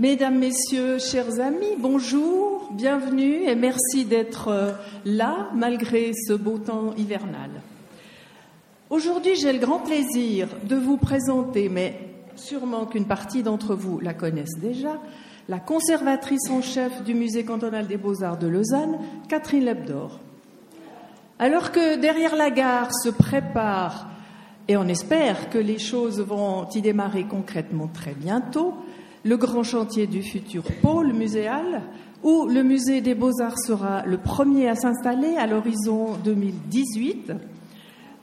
Mesdames, Messieurs, chers amis, bonjour, bienvenue et merci d'être euh, là malgré ce beau temps hivernal. Aujourd'hui, j'ai le grand plaisir de vous présenter, mais sûrement qu'une partie d'entre vous la connaissent déjà, la conservatrice en chef du Musée cantonal des beaux-arts de Lausanne, Catherine Lebdor. Alors que derrière la gare se prépare, et on espère que les choses vont y démarrer concrètement très bientôt, le grand chantier du futur pôle muséal, où le musée des beaux-arts sera le premier à s'installer à l'horizon 2018.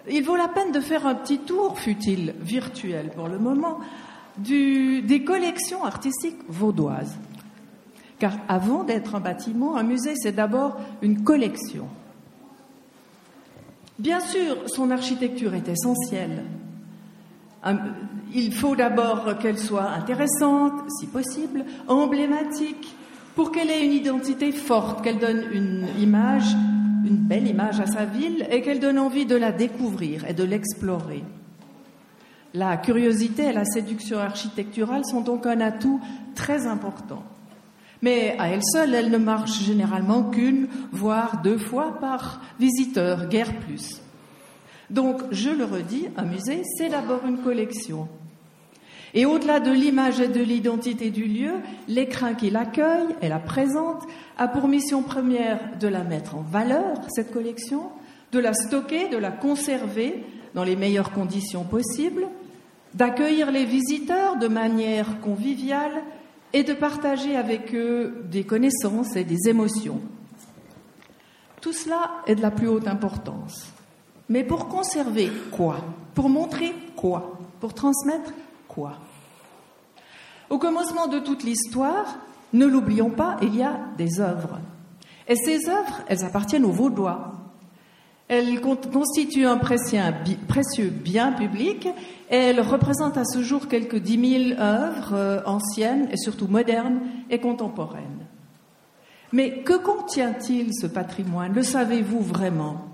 Il vaut la peine de faire un petit tour, fut-il virtuel pour le moment, des collections artistiques vaudoises. Car avant d'être un bâtiment, un musée, c'est d'abord une collection. Bien sûr, son architecture est essentielle. Il faut d'abord qu'elle soit intéressante, si possible, emblématique, pour qu'elle ait une identité forte, qu'elle donne une image, une belle image à sa ville et qu'elle donne envie de la découvrir et de l'explorer. La curiosité et la séduction architecturale sont donc un atout très important. Mais à elle seule, elle ne marche généralement qu'une, voire deux fois par visiteur, guère plus. Donc, je le redis, un musée, c'est d'abord une collection. Et au-delà de l'image et de l'identité du lieu, l'écran qui l'accueille et la présente a pour mission première de la mettre en valeur, cette collection, de la stocker, de la conserver dans les meilleures conditions possibles, d'accueillir les visiteurs de manière conviviale et de partager avec eux des connaissances et des émotions. Tout cela est de la plus haute importance. Mais pour conserver quoi? Pour montrer quoi? Pour transmettre quoi? Au commencement de toute l'histoire, ne l'oublions pas, il y a des œuvres. Et ces œuvres, elles appartiennent aux Vaudois. Elles constituent un précieux bien public et elles représentent à ce jour quelques dix mille œuvres euh, anciennes et surtout modernes et contemporaines. Mais que contient-il ce patrimoine? Le savez-vous vraiment?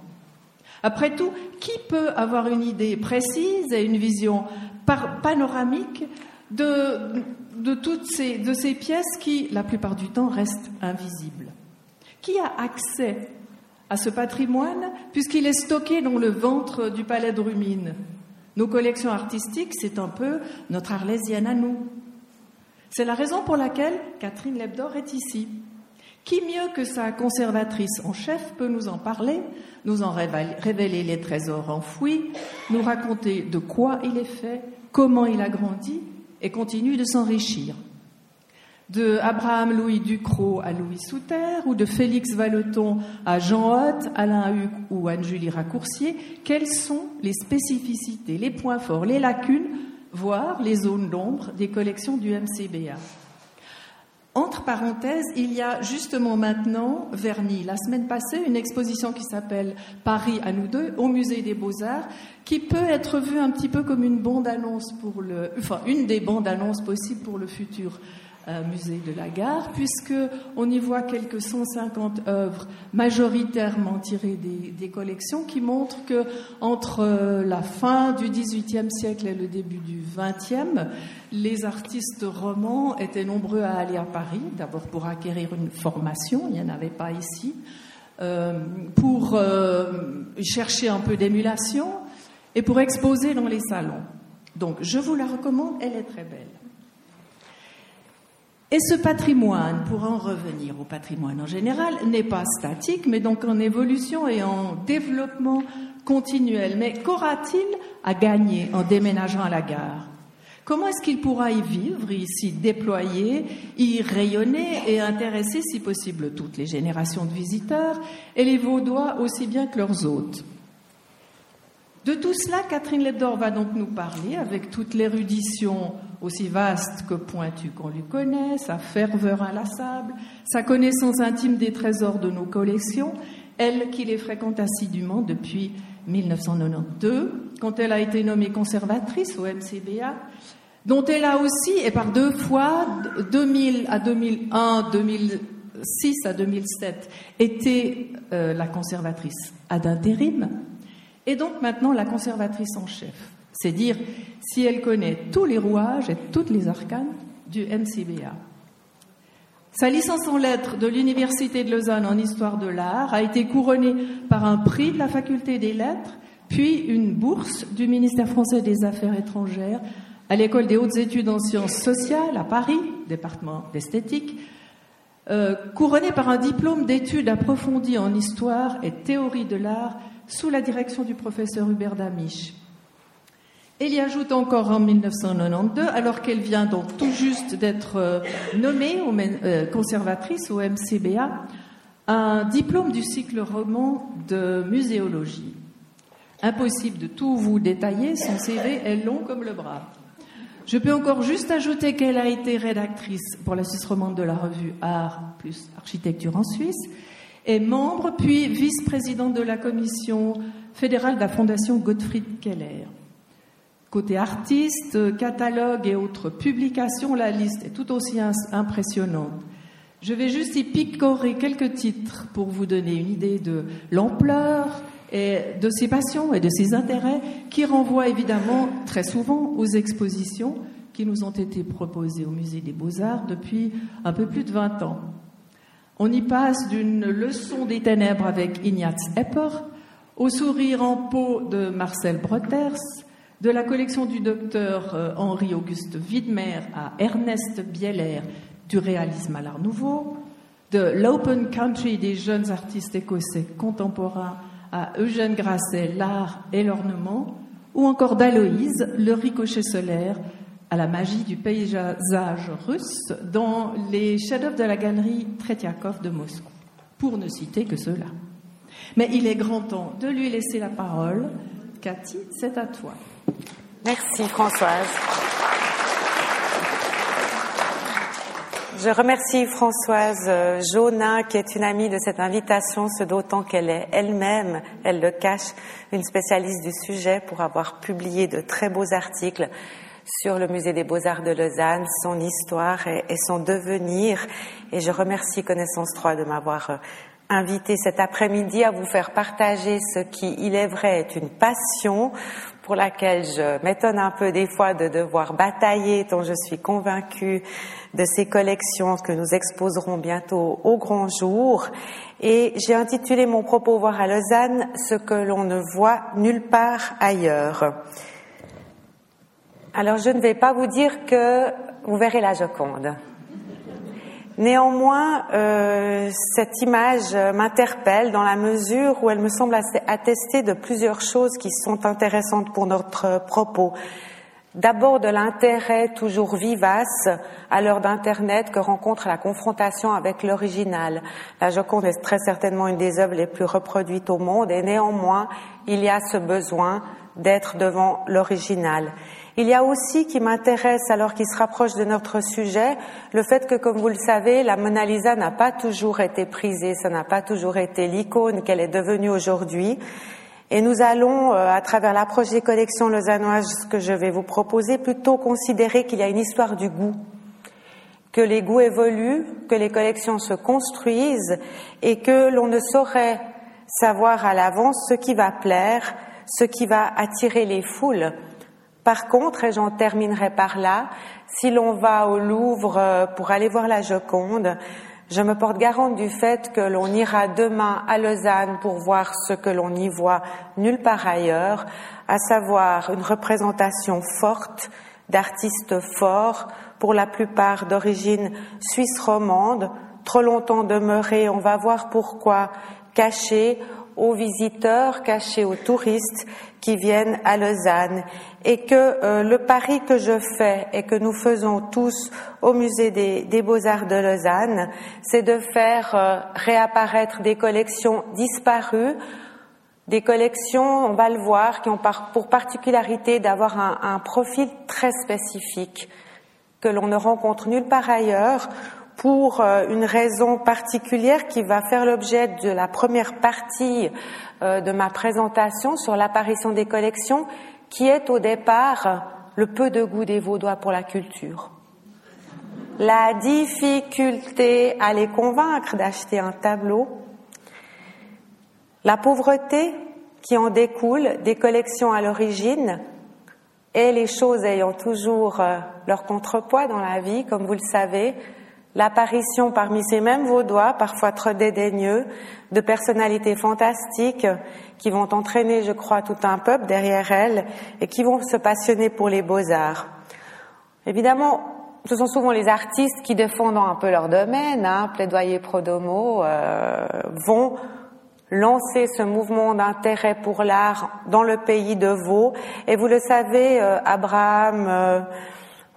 Après tout, qui peut avoir une idée précise et une vision panoramique de, toutes ces pièces qui, la plupart du temps, restent invisibles? Qui a accès à ce patrimoine puisqu'il est stocké dans le ventre du palais de Rumine? Nos collections artistiques, c'est un peu notre arlésienne à nous. C'est la raison pour laquelle Catherine Lebdor est ici. Qui mieux que sa conservatrice en chef peut nous en parler, nous en révéler les trésors enfouis, nous raconter de quoi il est fait, comment il a grandi et continue de s'enrichir. De Abraham Louis Ducrot à Louis Souter, ou de Félix Valeton à Jean Hott, Alain Huc ou Anne-Julie Raccourcier, quelles sont les spécificités, les points forts, les lacunes, voire les zones d'ombre des collections du MCBA entre parenthèses, il y a justement maintenant, verni, la semaine passée, une exposition qui s'appelle Paris à nous deux, au Musée des Beaux-Arts, qui peut être vue un petit peu comme une bande-annonce pour le, enfin, une des bandes-annonces possibles pour le futur musée de la gare, puisque on y voit quelques 150 œuvres majoritairement tirées des, collections qui montrent que entre euh, la fin du XVIIIe siècle et le début du XXe, les artistes romans étaient nombreux à aller à Paris, d'abord pour acquérir une formation, il n'y en avait pas ici, euh, pour euh, chercher un peu d'émulation et pour exposer dans les salons. Donc je vous la recommande, elle est très belle. Et ce patrimoine, pour en revenir au patrimoine en général, n'est pas statique, mais donc en évolution et en développement continuel. Mais qu'aura-t-il à gagner en déménageant à la gare? Comment est-ce qu'il pourra y vivre, y s'y déployer, y rayonner et intéresser, si possible, toutes les générations de visiteurs et les Vaudois aussi bien que leurs hôtes? De tout cela, Catherine Lebdor va donc nous parler avec toute l'érudition aussi vaste que pointue qu'on lui connaît, sa ferveur inlassable, sa connaissance intime des trésors de nos collections, elle qui les fréquente assidûment depuis 1992, quand elle a été nommée conservatrice au MCBA, dont elle a aussi, et par deux fois, 2000 à 2001, 2006 à 2007, été euh, la conservatrice ad intérim et donc maintenant la conservatrice en chef. C'est dire si elle connaît tous les rouages et toutes les arcanes du MCBA. Sa licence en lettres de l'Université de Lausanne en histoire de l'art a été couronnée par un prix de la faculté des lettres, puis une bourse du ministère français des Affaires étrangères à l'école des hautes études en sciences sociales à Paris, département d'esthétique, euh, couronnée par un diplôme d'études approfondies en histoire et théorie de l'art sous la direction du professeur Hubert Damisch. Elle y ajoute encore en 1992, alors qu'elle vient donc tout juste d'être euh, nommée euh, conservatrice au MCBA, un diplôme du cycle roman de muséologie. Impossible de tout vous détailler, son CV est long comme le bras. Je peux encore juste ajouter qu'elle a été rédactrice pour la Suisse romande de la revue Art plus Architecture en Suisse et membre puis vice-présidente de la commission fédérale de la Fondation Gottfried Keller. Côté artistes, catalogue et autres publications, la liste est tout aussi impressionnante. Je vais juste y picorer quelques titres pour vous donner une idée de l'ampleur et de ses passions et de ses intérêts qui renvoient évidemment très souvent aux expositions qui nous ont été proposées au Musée des Beaux-Arts depuis un peu plus de 20 ans. On y passe d'une leçon des ténèbres avec Ignaz Epper au sourire en peau de Marcel Broters, de la collection du docteur euh, Henri-Auguste Widmer à Ernest Bieler du réalisme à l'art nouveau, de l'Open Country des jeunes artistes écossais contemporains à Eugène Grasset, l'art et l'ornement, ou encore d'Aloïse, le ricochet solaire, à la magie du paysage russe dans les chefs-d'œuvre de la galerie Tretiakov de Moscou, pour ne citer que cela. Mais il est grand temps de lui laisser la parole. Cathy, c'est à toi. Merci Françoise. Je remercie Françoise euh, Jaunin, qui est une amie de cette invitation, ce d'autant qu'elle est elle-même, elle le cache, une spécialiste du sujet pour avoir publié de très beaux articles sur le musée des beaux-arts de Lausanne, son histoire et, son devenir. Et je remercie Connaissance 3 de m'avoir euh, invité cet après-midi à vous faire partager ce qui, il est vrai, est une passion pour laquelle je m'étonne un peu des fois de devoir batailler tant je suis convaincue de ces collections que nous exposerons bientôt au grand jour. Et j'ai intitulé mon propos Voir à Lausanne ce que l'on ne voit nulle part ailleurs. Alors je ne vais pas vous dire que vous verrez la Joconde. Néanmoins, euh, cette image m'interpelle dans la mesure où elle me semble attester de plusieurs choses qui sont intéressantes pour notre propos. D'abord de l'intérêt toujours vivace à l'heure d'Internet que rencontre la confrontation avec l'original. La Joconde est très certainement une des œuvres les plus reproduites au monde et néanmoins il y a ce besoin d'être devant l'original. Il y a aussi qui m'intéresse, alors qu'il se rapproche de notre sujet, le fait que, comme vous le savez, la Mona Lisa n'a pas toujours été prisée, ça n'a pas toujours été l'icône qu'elle est devenue aujourd'hui. Et nous allons, euh, à travers l'approche des collections lausannoises que je vais vous proposer, plutôt considérer qu'il y a une histoire du goût, que les goûts évoluent, que les collections se construisent et que l'on ne saurait savoir à l'avance ce qui va plaire, ce qui va attirer les foules. Par contre, et j'en terminerai par là, si l'on va au Louvre euh, pour aller voir la Joconde, je me porte garante du fait que l'on ira demain à Lausanne pour voir ce que l'on y voit nulle part ailleurs, à savoir une représentation forte d'artistes forts, pour la plupart d'origine suisse romande, trop longtemps demeurés, on va voir pourquoi, cachés aux visiteurs, cachés aux touristes qui viennent à Lausanne. Et que euh, le pari que je fais et que nous faisons tous au musée des, beaux-arts de Lausanne, c'est de faire euh, réapparaître des collections disparues, des collections, on va le voir, qui ont pour particularité d'avoir un, un profil très spécifique que l'on ne rencontre nulle part ailleurs, pour euh, une raison particulière qui va faire l'objet de la première partie euh, de ma présentation sur l'apparition des collections, qui est au départ le peu de goût des Vaudois pour la culture. La difficulté à les convaincre d'acheter un tableau, la pauvreté qui en découle des collections à l'origine, et les choses ayant toujours euh, leur contrepoids dans la vie, comme vous le savez, l'apparition parmi ces mêmes Vaudois, parfois trop dédaigneux, de personnalités fantastiques qui vont entraîner, je crois, tout un peuple derrière elles et qui vont se passionner pour les beaux-arts. Évidemment, ce sont souvent les artistes qui, défendant un peu leur domaine, hein, plaidoyer pro domo, euh, vont lancer ce mouvement d'intérêt pour l'art dans le pays de Vaud. Et vous le savez, euh, Abraham, euh,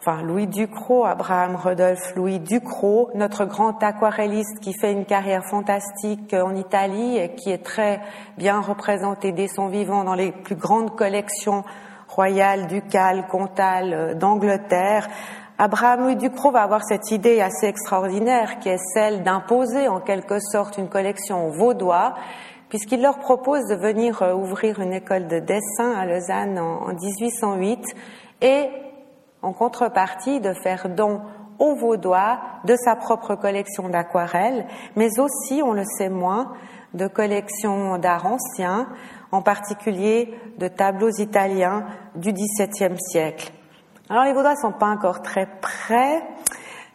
enfin Louis Ducrot, Abraham Rodolphe Louis Ducrot, notre grand aquarelliste qui fait une carrière fantastique en Italie et qui est très bien représenté dès son vivant dans les plus grandes collections royales, ducales, comtales euh, d'Angleterre, Abraham Louis Ducrot va avoir cette idée assez extraordinaire qui est celle d'imposer en quelque sorte une collection vaudois puisqu'il leur propose de venir euh, ouvrir une école de dessin à Lausanne en 1808 et en contrepartie de faire don aux Vaudois de sa propre collection d'aquarelles, mais aussi, on le sait moins, de collections d'art ancien, en particulier de tableaux italiens du XVIIe siècle. Alors les Vaudois sont pas encore très prêts.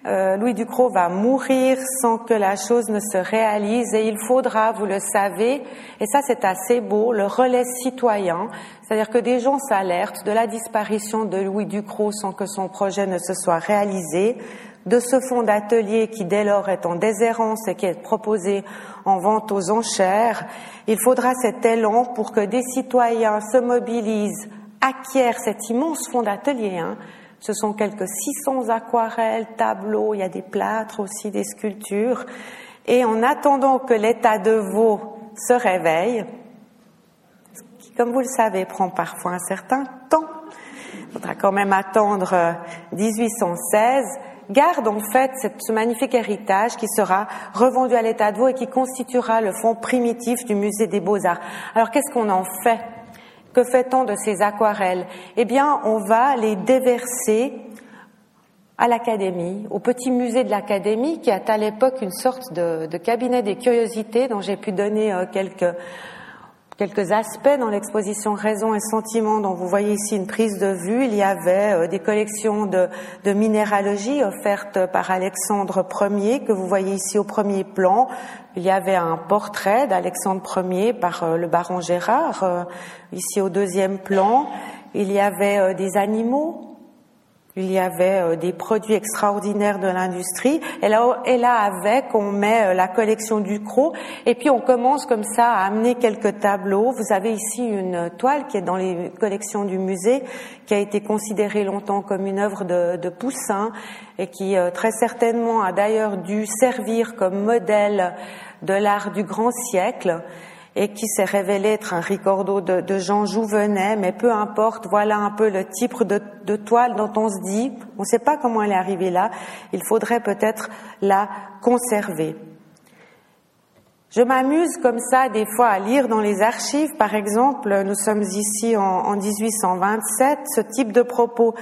Euh, Louis Ducrot va mourir sans que la chose ne se réalise et il faudra, vous le savez, et ça c'est assez beau, le relais citoyen, c'est-à-dire que des gens s'alertent de la disparition de Louis Ducrot sans que son projet ne se soit réalisé, de ce fonds d'atelier qui dès lors est en déshérence et qui est proposé en vente aux enchères. Il faudra cet élan pour que des citoyens se mobilisent acquiert cet immense fonds d'atelier. Hein. Ce sont quelques 600 aquarelles, tableaux, il y a des plâtres aussi, des sculptures. Et en attendant que l'état de veau se réveille, qui, comme vous le savez, prend parfois un certain temps, il faudra quand même attendre 1816, euh, garde en fait ce magnifique héritage qui sera revendu à l'état de veau et qui constituera le fonds primitif du musée des beaux-arts. Alors qu'est-ce qu'on en fait que fait-on de ces aquarelles? Eh bien, on va les déverser à l'Académie, au petit musée de l'Académie, qui est à l'époque une sorte de, cabinet des curiosités dont j'ai pu donner euh, quelques quelques aspects dans l'exposition Raison et Sentiment dont vous voyez ici une prise de vue. Il y avait euh, des collections de, de, minéralogie offertes par Alexandre Ier que vous voyez ici au premier plan. Il y avait un portrait d'Alexandre Ier par euh, le baron Gérard euh, ici au deuxième plan. Il y avait des animaux il y avait euh, des produits extraordinaires de l'industrie. Et là, avec, on met euh, la collection du Cro. Et puis, on commence comme ça à amener quelques tableaux. Vous avez ici une toile qui est dans les collections du musée, qui a été considérée longtemps comme une œuvre de, de Poussin et qui euh, très certainement a d'ailleurs dû servir comme modèle de l'art du grand siècle et qui s'est révélé être un ricordo de, Jean Jouvenet, mais peu importe, voilà un peu le type de, toile dont on se dit, on ne sait pas comment elle est arrivée là, il faudrait peut-être la conserver. Je m'amuse comme ça des fois à lire dans les archives, par exemple, nous sommes ici en 1827, ce type de propos.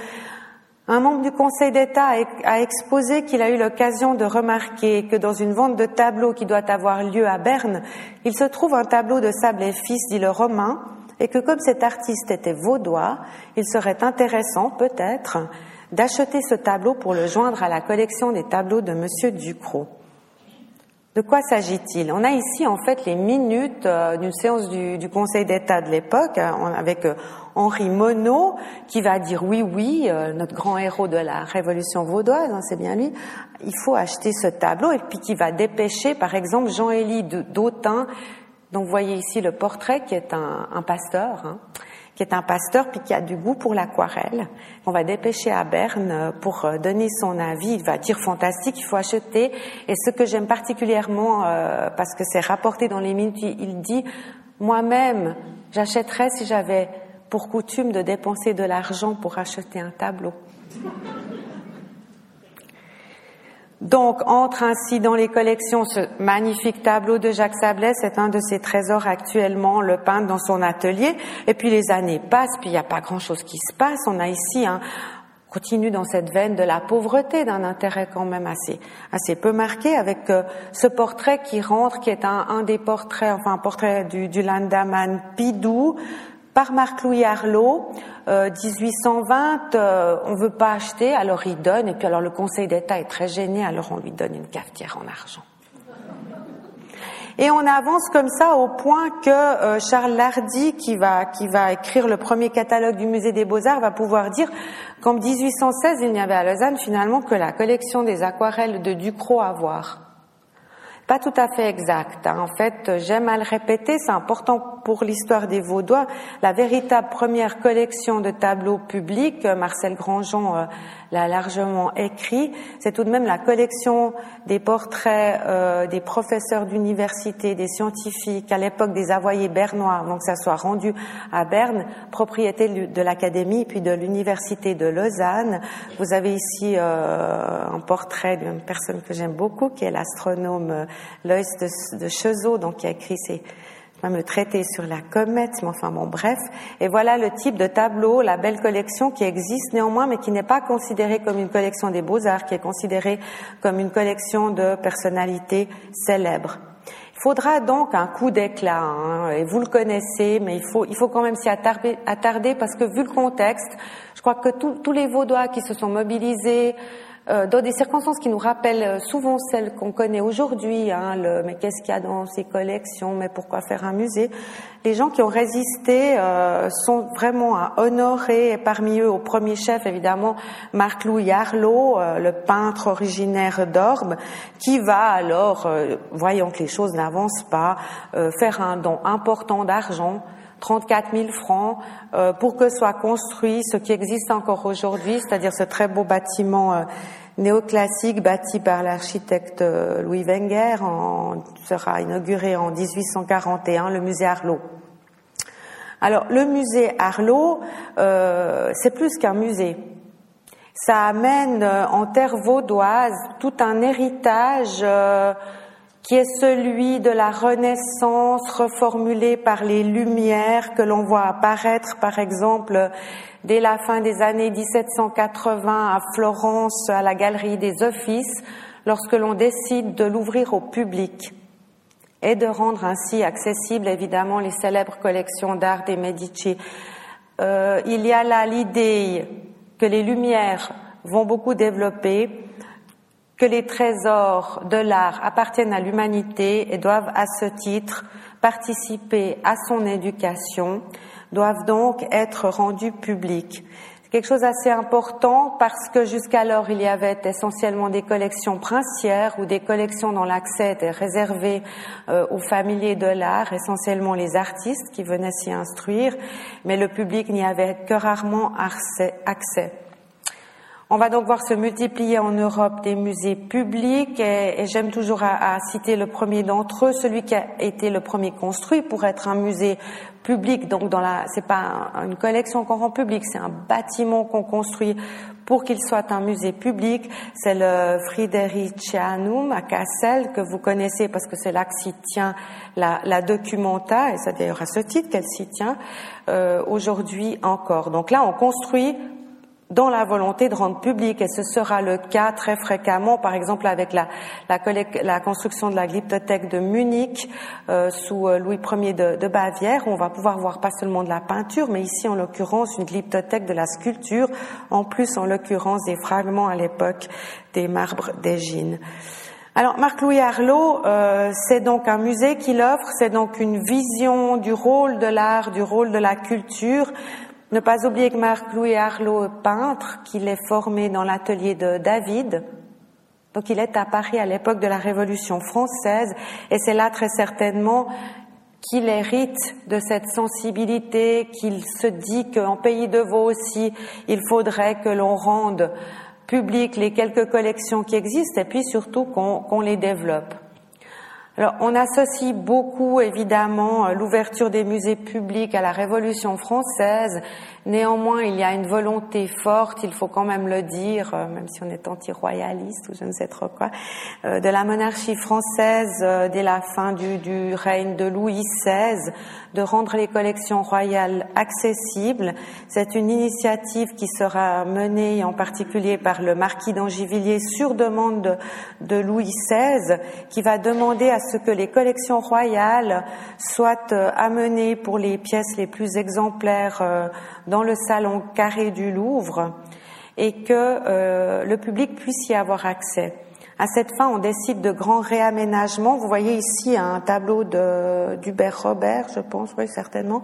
Un membre du Conseil d'État a exposé qu'il a eu l'occasion de remarquer que dans une vente de tableaux qui doit avoir lieu à Berne, il se trouve un tableau de Sable et Fils, dit le Romain, et que comme cet artiste était vaudois, il serait intéressant, peut-être, d'acheter ce tableau pour le joindre à la collection des tableaux de Monsieur Ducrot. De quoi s'agit-il? On a ici en fait les minutes euh, d'une séance du, Conseil d'État de l'époque hein, avec euh, Henri Monod qui va dire oui, oui, euh, notre grand héros de la Révolution vaudoise, hein, c'est bien lui, il faut acheter ce tableau et puis qui va dépêcher par exemple Jean-Élie d'Autun, dont vous voyez ici le portrait qui est un, pasteur. Hein, qui est un pasteur puis qui a du goût pour l'aquarelle. On va dépêcher à Berne euh, pour euh, donner son avis. Il va dire fantastique, il faut acheter. Et ce que j'aime particulièrement, euh, parce que c'est rapporté dans les minutes, il dit moi-même, j'achèterais si j'avais pour coutume de dépenser de l'argent pour acheter un tableau. Donc, entre ainsi dans les collections ce magnifique tableau de Jacques Sablet, c'est un de ses trésors actuellement, le peintre dans son atelier. Et puis les années passent, puis il n'y a pas grand-chose qui se passe. On a ici un, continue dans cette veine de la pauvreté, d'un intérêt quand même assez, assez peu marqué, avec euh, ce portrait qui rentre, qui est un, un des portraits, enfin un portrait du, du Landaman Pidou, par Marc-Louis Arlot, 1820, on veut pas acheter, alors il donne, et puis alors le Conseil d'État est très gêné, alors on lui donne une cafetière en argent. Et on avance comme ça au point que euh, Charles Lardy, qui va, qui va écrire le premier catalogue du musée des beaux-arts, va pouvoir dire qu'en 1816, il n'y avait à Lausanne finalement que la collection des aquarelles de Ducrot à voir. Pas tout à fait exact. Hein. En fait, j'aime à le répéter, c'est important pour l'histoire des Vaudois. La véritable première collection de tableaux publics, Marcel Grandjean euh, l'a largement écrit, c'est tout de même la collection des portraits euh, des professeurs d'université, des scientifiques, à l'époque des avoyers bernois, avant que ça soit rendu à Berne, propriété de l'Académie puis de l'Université de Lausanne. Vous avez ici euh, un portrait d'une personne que j'aime beaucoup, qui est l'astronome Loïs de, de donc qui a écrit ses fameux traités sur la comète, mais enfin bon, bref. Et voilà le type de tableau, la belle collection qui existe néanmoins, mais qui n'est pas considérée comme une collection des beaux-arts, qui est considérée comme une collection de personnalités célèbres. Il faudra donc un coup d'éclat, hein, et vous le connaissez, mais il faut, il faut quand même s'y attarder, parce que vu le contexte, je crois que tous les Vaudois qui se sont mobilisés, euh, dans des circonstances qui nous rappellent euh, souvent celles qu'on connaît aujourd'hui, hein, le mais qu'est-ce qu'il y a dans ces collections, mais pourquoi faire un musée? Les gens qui ont résisté euh, sont vraiment à honorer, et parmi eux, au premier chef, évidemment, Marc-Louis Arlot, le peintre originaire d'Orbe, qui va alors, voyant que les choses n'avancent pas, faire un don important d'argent 34 000 francs euh, pour que soit construit ce qui existe encore aujourd'hui, c'est-à-dire ce très beau bâtiment euh, néoclassique bâti par l'architecte euh, Louis Wenger, en, sera inauguré en 1841, le musée Arlot. Alors le musée Arlot, c'est plus qu'un musée. Ça amène en terre vaudoise tout un héritage qui est celui de la Renaissance reformulé par les Lumières que l'on voit apparaître, par exemple, dès la fin des années 1780 à Florence, à la Galerie des Offices, lorsque l'on décide de l'ouvrir au public et de rendre ainsi accessible évidemment les célèbres collections d'art des Medici. Euh, il y a là l'idée que les Lumières vont beaucoup développer, que les trésors de l'art appartiennent à l'humanité et doivent à ce titre participer à son éducation, doivent donc être rendus publics. C'est quelque chose d'assez important parce que jusqu'alors il y avait essentiellement des collections princières ou des collections dont l'accès était réservé euh, aux familiers de l'art, essentiellement les artistes qui venaient s'y instruire, mais le public n'y avait que rarement accès. On va donc voir se multiplier en Europe des musées publics et, j'aime toujours à, citer le premier d'entre eux, celui qui a été le premier construit pour être un musée public. Donc dans c'est pas une collection qu'on rend publique, c'est un bâtiment qu'on construit pour qu'il soit un musée public. C'est le Fridericianum à Kassel que vous connaissez parce que c'est là que s'y tient la, la Documenta et c'est d'ailleurs à ce titre qu'elle s'y tient euh, aujourd'hui encore. Donc là, on construit dans la volonté de rendre public, et ce sera le cas très fréquemment, par exemple avec la, la, la construction de la glyptothèque de Munich euh, sous euh, Louis Ier de, de, Bavière, où on va pouvoir voir pas seulement de la peinture, mais ici en l'occurrence une glyptothèque de la sculpture, en plus en l'occurrence des fragments à l'époque des marbres d'Égine. Alors Marc-Louis Arlot, euh, c'est donc un musée qu'il offre, c'est donc une vision du rôle de l'art, du rôle de la culture, ne pas oublier que Marc-Louis Arlot est peintre, qu'il est formé dans l'atelier de David. Donc il est à Paris à l'époque de la Révolution française et c'est là très certainement qu'il hérite de cette sensibilité, qu'il se dit qu'en pays de Vaud aussi, il faudrait que l'on rende public les quelques collections qui existent et puis surtout qu'on les développe. Alors, on associe beaucoup, évidemment, euh, l'ouverture des musées publics à la Révolution française. Néanmoins, il y a une volonté forte, il faut quand même le dire, euh, même si on est anti-royaliste ou je ne sais trop quoi, euh, de la monarchie française dès la fin du, règne de Louis XVI, de rendre les collections royales accessibles. C'est une initiative qui sera menée en particulier par le marquis d'Angivilliers sur demande de, Louis XVI, qui va demander à ce que les collections royales soient euh, amenées pour les pièces les plus exemplaires euh, dans le salon carré du Louvre et que euh, le public puisse y avoir accès. À cette fin, on décide de grands réaménagements. Vous voyez ici un tableau d'Hubert Robert, je pense, oui, certainement,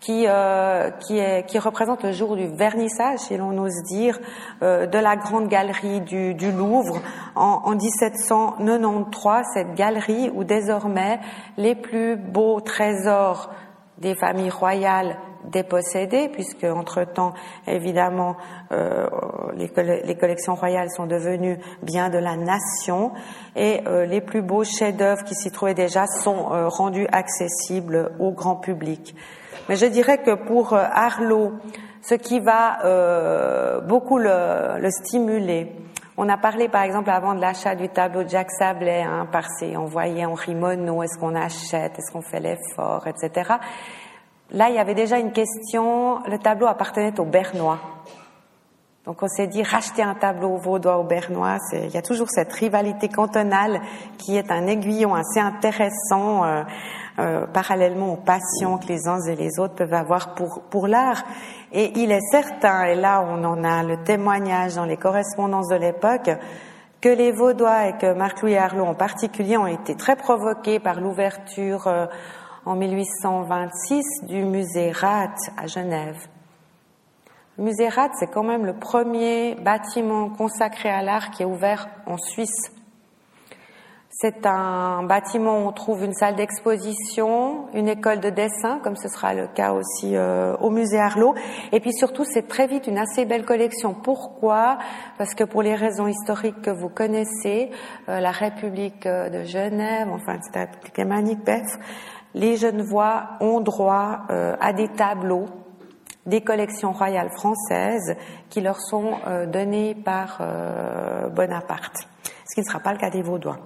qui, euh, qui, représente le jour du vernissage, si l'on ose dire, euh, de la grande galerie du, Louvre en, 1793, cette galerie où désormais les plus beaux trésors des familles royales dépossédés, puisque entre-temps, évidemment, euh, les, collections royales sont devenues bien de la nation, et euh, les plus beaux chefs-d'œuvre qui s'y trouvaient déjà sont euh, rendus accessibles au grand public. Mais je dirais que pour euh, Arlo, ce qui va euh, beaucoup le, le, stimuler, on a parlé par exemple avant de l'achat du tableau de Jacques Sablet, hein, par ses, on voyait Henri Monod, est-ce qu'on achète, est-ce qu'on fait l'effort, etc. Là, il y avait déjà une question, le tableau appartenait aux Bernois. Donc on s'est dit, racheter un tableau vaudois au Bernois, il y a toujours cette rivalité cantonale qui est un aiguillon assez intéressant euh, euh, parallèlement aux passions que les uns et les autres peuvent avoir pour, pour l'art. Et il est certain, et là on en a le témoignage dans les correspondances de l'époque, que les Vaudois et que Marc-Louis Arlot en particulier ont été très provoqués par l'ouverture euh, en 1826 du musée Rath à Genève. Le musée Rath, c'est quand même le premier bâtiment consacré à l'art qui est ouvert en Suisse. C'est un bâtiment où on trouve une salle d'exposition, une école de dessin, comme ce sera le cas aussi euh, au musée Arlot. Et puis surtout, c'est très vite une assez belle collection. Pourquoi? Parce que pour les raisons historiques que vous connaissez, euh, la République euh, de Genève, enfin, c'est la République lémanique, bref, les Genevois ont droit à des tableaux des collections royales françaises qui leur sont donnés par Bonaparte, ce qui ne sera pas le cas des Vaudois.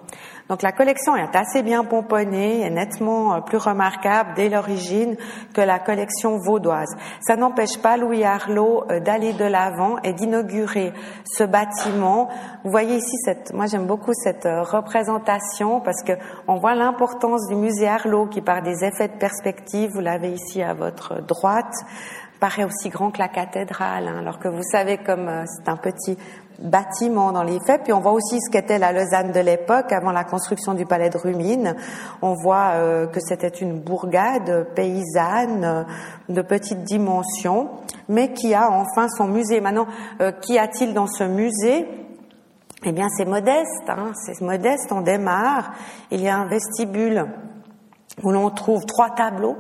Donc la collection est assez bien pomponnée et nettement euh, plus remarquable dès l'origine que la collection vaudoise. Ça n'empêche pas Louis Arlot euh, d'aller de l'avant et d'inaugurer ce bâtiment. Vous voyez ici cette, moi j'aime beaucoup cette euh, représentation parce que on voit l'importance du musée Arlot qui par des effets de perspective, vous l'avez ici à votre droite, paraît aussi grand que la cathédrale, hein, alors que vous savez comme c'est un petit bâtiment dans les faits. Puis on voit aussi ce qu'était la Lausanne de l'époque avant la construction du palais de Rumine. On voit euh, que c'était une bourgade paysanne euh, de petite dimension, mais qui a enfin son musée. Maintenant, euh, qu'y a-t-il dans ce musée? Eh bien, c'est modeste. Hein, c'est modeste. On démarre. Il y a un vestibule où l'on trouve trois tableaux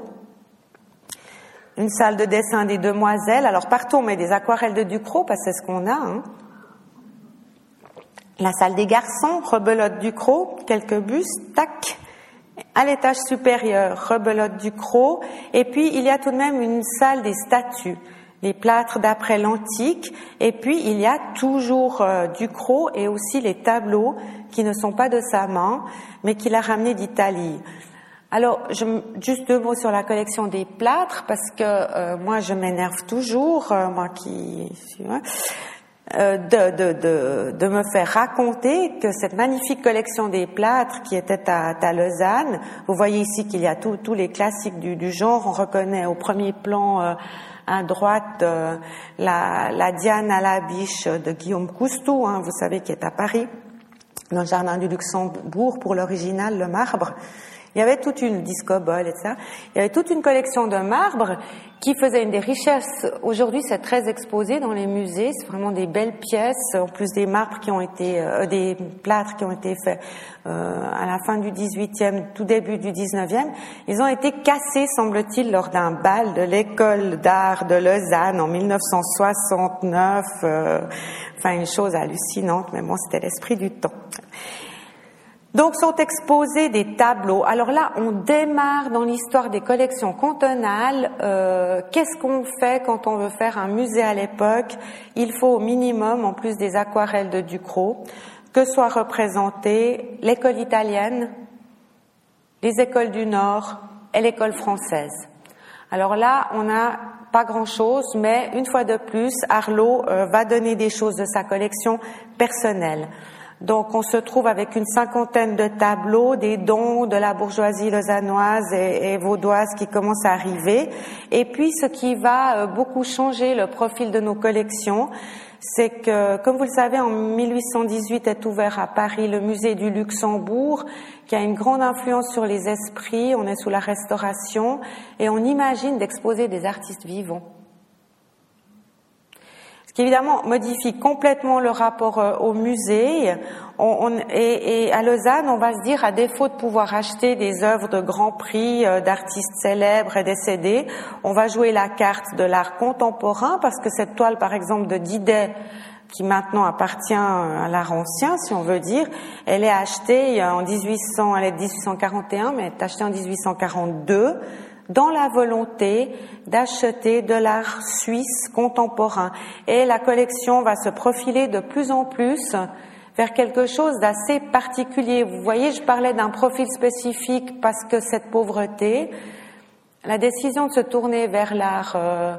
une salle de dessin des demoiselles. Alors partout on met des aquarelles de Ducrot parce que c'est ce qu'on a. Hein. La salle des garçons, rebelote du croc, quelques bustes, tac. À l'étage supérieur, rebelote du croc. Et puis, il y a tout de même une salle des statues, les plâtres d'après l'antique. Et puis, il y a toujours euh, du croc et aussi les tableaux qui ne sont pas de sa main, mais qu'il a ramenés d'Italie. Alors, je, juste deux mots sur la collection des plâtres, parce que euh, moi, je m'énerve toujours, euh, moi qui. Euh, de, de, de, de, me faire raconter que cette magnifique collection des plâtres qui était à, à Lausanne, vous voyez ici qu'il y a tous les classiques du, du, genre, on reconnaît au premier plan euh, à droite euh, la, la, Diane à la biche de Guillaume Coustou, hein, vous savez, qui est à Paris, dans le jardin du Luxembourg pour l'original, le marbre. Il y avait toute une discobole et ça. Il y avait toute une collection de marbre qui faisait une des richesses. Aujourd'hui, c'est très exposé dans les musées. C'est vraiment des belles pièces, en plus des marbres qui ont été, euh, des plâtres qui ont été faits euh, à la fin du 18e, tout début du 19e. Ils ont été cassés, semble-t-il, lors d'un bal de l'école d'art de Lausanne en 1969. Euh, enfin, une chose hallucinante, mais bon, c'était l'esprit du temps. Donc sont exposés des tableaux. Alors là, on démarre dans l'histoire des collections cantonales. Euh, Qu'est-ce qu'on fait quand on veut faire un musée à l'époque? Il faut au minimum, en plus des aquarelles de Ducrot, que soient représentées l'école italienne, les écoles du Nord et l'école française. Alors là, on n'a pas grand-chose, mais une fois de plus, Arlo euh, va donner des choses de sa collection personnelle. Donc on se trouve avec une cinquantaine de tableaux, des dons de la bourgeoisie lausannoise et, et vaudoise qui commencent à arriver. Et puis ce qui va euh, beaucoup changer le profil de nos collections, c'est que, comme vous le savez, en 1818 est ouvert à Paris le musée du Luxembourg, qui a une grande influence sur les esprits. On est sous la Restauration et on imagine d'exposer des artistes vivants évidemment modifie complètement le rapport euh, au musée. et, à Lausanne, on va se dire, à défaut de pouvoir acheter des œuvres de grand prix euh, d'artistes célèbres et décédés, on va jouer la carte de l'art contemporain parce que cette toile, par exemple, de Didet, qui maintenant appartient à l'art ancien, si on veut dire, elle est achetée en 1800, elle est de 1841, mais elle est achetée en 1842 dans la volonté d'acheter de l'art suisse contemporain. Et la collection va se profiler de plus en plus vers quelque chose d'assez particulier. Vous voyez, je parlais d'un profil spécifique parce que cette pauvreté, la décision de se tourner vers l'art euh,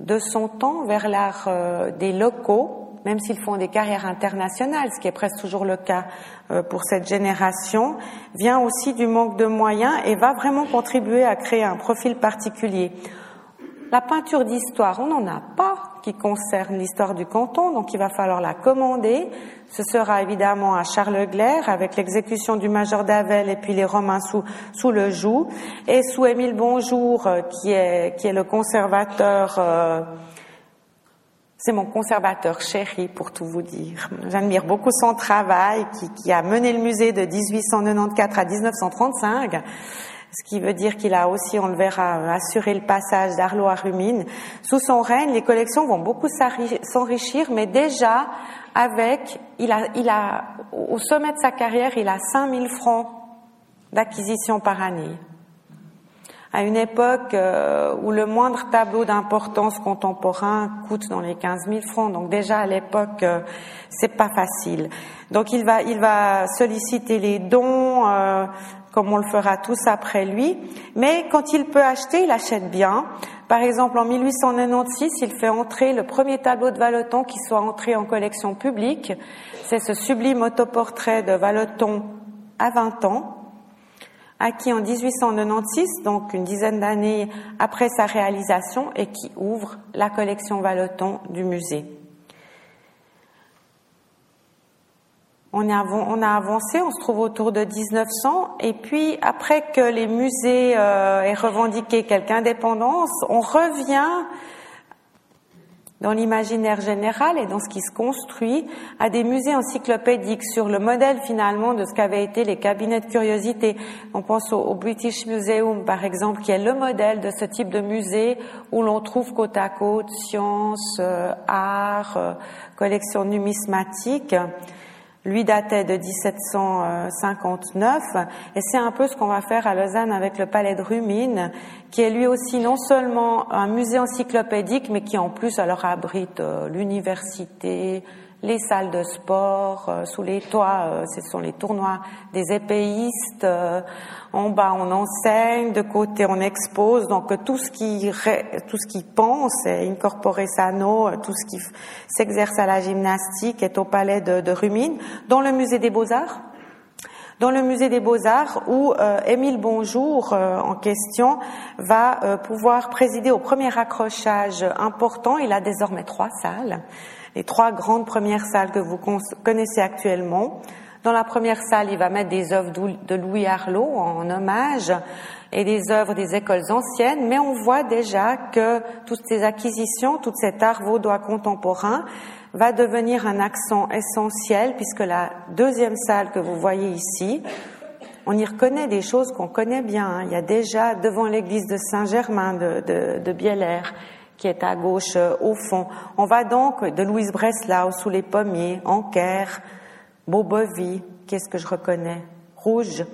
de son temps, vers l'art euh, des locaux, même s'ils font des carrières internationales, ce qui est presque toujours le cas euh, pour cette génération, vient aussi du manque de moyens et va vraiment contribuer à créer un profil particulier. La peinture d'histoire, on n'en a pas qui concerne l'histoire du canton, donc il va falloir la commander. Ce sera évidemment à Charles Glaire avec l'exécution du major d'Avel et puis les Romains sous, sous le joug. Et sous Émile Bonjour, euh, qui est, qui est le conservateur euh, c'est mon conservateur chéri, pour tout vous dire. J'admire beaucoup son travail, qui, a mené le musée de 1894 à 1935, ce qui veut dire qu'il a aussi, on le verra, assuré le passage d'Arlo à Rumine. Sous son règne, les collections vont beaucoup s'enrichir, mais déjà, avec, il a, il a, au sommet de sa carrière, il a 5000 francs d'acquisition par année à une époque euh, où le moindre tableau d'importance contemporain coûte dans les 15 000 francs. Donc déjà à l'époque, euh, c'est pas facile. Donc il va, il va solliciter les dons, euh, comme on le fera tous après lui. Mais quand il peut acheter, il achète bien. Par exemple, en 1896, il fait entrer le premier tableau de Valeton qui soit entré en collection publique. C'est ce sublime autoportrait de Valeton à 20 ans acquis en 1896, donc une dizaine d'années après sa réalisation, et qui ouvre la collection Valeton du musée. On a, on a avancé, on se trouve autour de 1900, et puis après que les musées euh, aient revendiqué quelque indépendance, on revient dans l'imaginaire général et dans ce qui se construit à des musées encyclopédiques sur le modèle finalement de ce qu'avaient été les cabinets de curiosité. On pense au, British Museum par exemple qui est le modèle de ce type de musée où l'on trouve côte à côte sciences, euh, art, euh, collection numismatique lui datait de 1759 et c'est un peu ce qu'on va faire à Lausanne avec le palais de Rumine qui est lui aussi non seulement un musée encyclopédique mais qui en plus alors abrite euh, l'université, les salles de sport, euh, sous les toits, euh, ce sont les tournois des épéistes. Euh, en bas, on enseigne, de côté, on expose. Donc tout ce qui tout ce qui pense est incorporé sano, tout ce qui s'exerce à la gymnastique est au palais de, Rumine, dans le musée des Beaux-Arts dans le musée des beaux-arts où Émile Bonjour en question va pouvoir présider au premier accrochage important. Il a désormais trois salles les trois grandes premières salles que vous connaissez actuellement. Dans la première salle, il va mettre des œuvres de Louis Arlot en hommage et des œuvres des écoles anciennes, mais on voit déjà que toutes ces acquisitions, tout cet art vaudois contemporain va devenir un accent essentiel puisque la deuxième salle que vous voyez ici, on y reconnaît des choses qu'on connaît bien. Hein. Il y a déjà devant l'église de Saint-Germain de, de, qui est à gauche euh, au fond. On va donc de Louise Breslau sous les pommiers, Anker, Beaubovie, qu'est-ce que je reconnais? Rouge.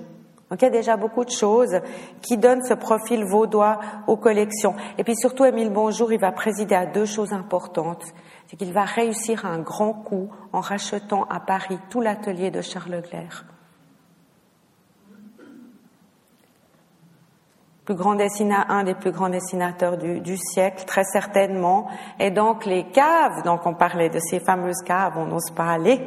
Donc il y a déjà beaucoup de choses qui donnent ce profil vaudois aux collections. Et puis surtout, Émile Bonjour, il va présider à deux choses importantes. C'est qu'il va réussir un grand coup en rachetant à Paris tout l'atelier de Charles Leclerc. Grand un des plus grands dessinateurs du, siècle, très certainement. Et donc les caves, donc on parlait de ces fameuses caves, on n'ose pas aller.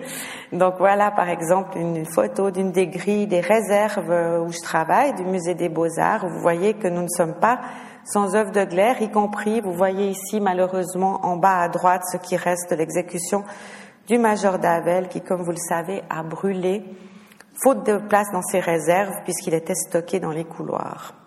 Donc voilà par exemple une photo d'une des grilles des réserves où je travaille, du musée des beaux-arts, vous voyez que nous ne sommes pas sans œuvre de glaire, y compris, vous voyez ici malheureusement en bas à droite ce qui reste de l'exécution du major Davel qui, comme vous le savez, a brûlé, faute de place dans ses réserves puisqu'il était stocké dans les couloirs.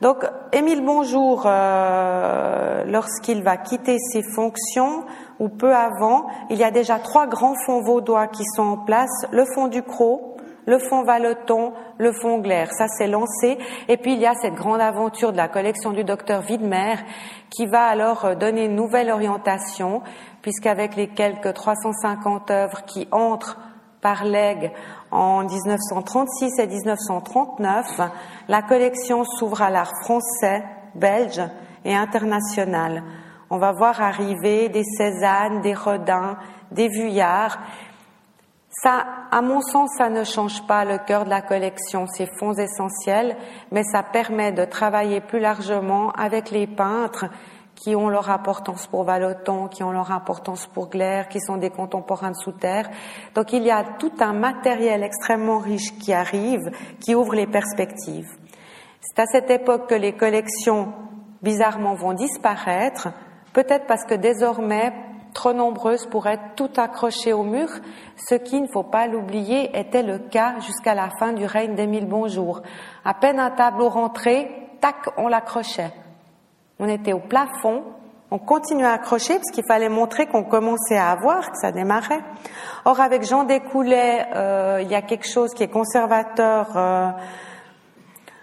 Donc, Émile Bonjour, euh, lorsqu'il va quitter ses fonctions, ou peu avant, il y a déjà trois grands fonds vaudois qui sont en place, le fonds du Croc, le fonds Valeton, le fonds Glaire. Ça, s'est lancé. Et puis, il y a cette grande aventure de la collection du docteur Widmer qui va alors euh, donner une nouvelle orientation, puisqu'avec les quelques 350 œuvres qui entrent par en 1936 et 1939, la collection s'ouvre à l'art français, belge et international. On va voir arriver des Cézanne, des Rodin, des Vuillard. Ça, à mon sens, ça ne change pas le cœur de la collection, ces fonds essentiels, mais ça permet de travailler plus largement avec les peintres qui ont leur importance pour Valoton, qui ont leur importance pour Glaire, qui sont des contemporains de sous-terre. Donc il y a tout un matériel extrêmement riche qui arrive, qui ouvre les perspectives. C'est à cette époque que les collections, bizarrement, vont disparaître, peut-être parce que désormais, trop nombreuses pour être tout accrochées au mur, ce qui, il ne faut pas l'oublier, était le cas jusqu'à la fin du règne d'Émile Bonjour. À peine un tableau rentré, tac, on l'accrochait. On était au plafond, on continuait à accrocher parce qu'il fallait montrer qu'on commençait à avoir, que ça démarrait. Or, avec Jean Descoulets, euh, il y a quelque chose qui est conservateur euh,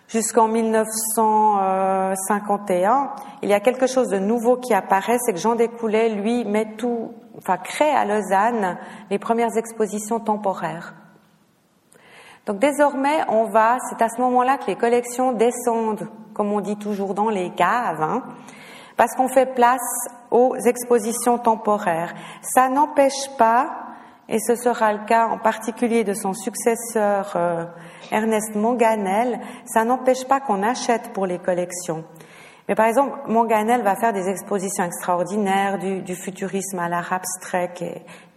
jusqu'en 1951. Il y a quelque chose de nouveau qui apparaît, c'est que Jean Descoulets, lui, met tout, enfin, crée à Lausanne les premières expositions temporaires. Donc désormais, on va, c'est à ce moment-là que les collections descendent comme on dit toujours dans les caves, hein, parce qu'on fait place aux expositions temporaires. Ça n'empêche pas, et ce sera le cas en particulier de son successeur euh, Ernest Monganel, ça n'empêche pas qu'on achète pour les collections. Mais par exemple, Monganel va faire des expositions extraordinaires du, futurisme à l'art abstrait,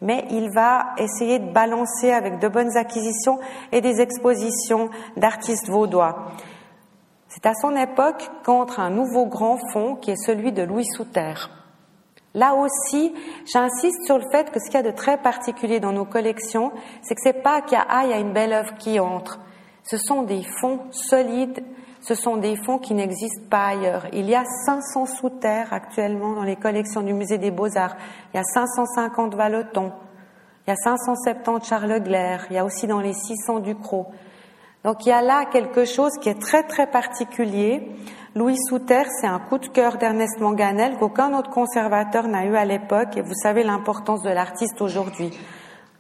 mais il va essayer de balancer avec de bonnes acquisitions et des expositions d'artistes vaudois. C'est à son époque qu'entre un nouveau grand fonds qui est celui de Louis Souter. Là aussi, j'insiste sur le fait que ce qu'il y a de très particulier dans nos collections, c'est que c'est pas qu'il y a, il y a une belle œuvre qui entre. Ce sont des fonds solides, ce sont des fonds qui n'existent pas ailleurs. Il y a 500 sous-terres actuellement dans les collections du Musée des Beaux-Arts. Il y a 550 Vallotons. Il y a 570 Charles Glaire. Il y a aussi dans les 600 Ducrot. Donc il y a là quelque chose qui est très très particulier. Louis Souter, c'est un coup de cœur d'Ernest Manganel qu'aucun autre conservateur n'a eu à l'époque et vous savez l'importance de l'artiste aujourd'hui.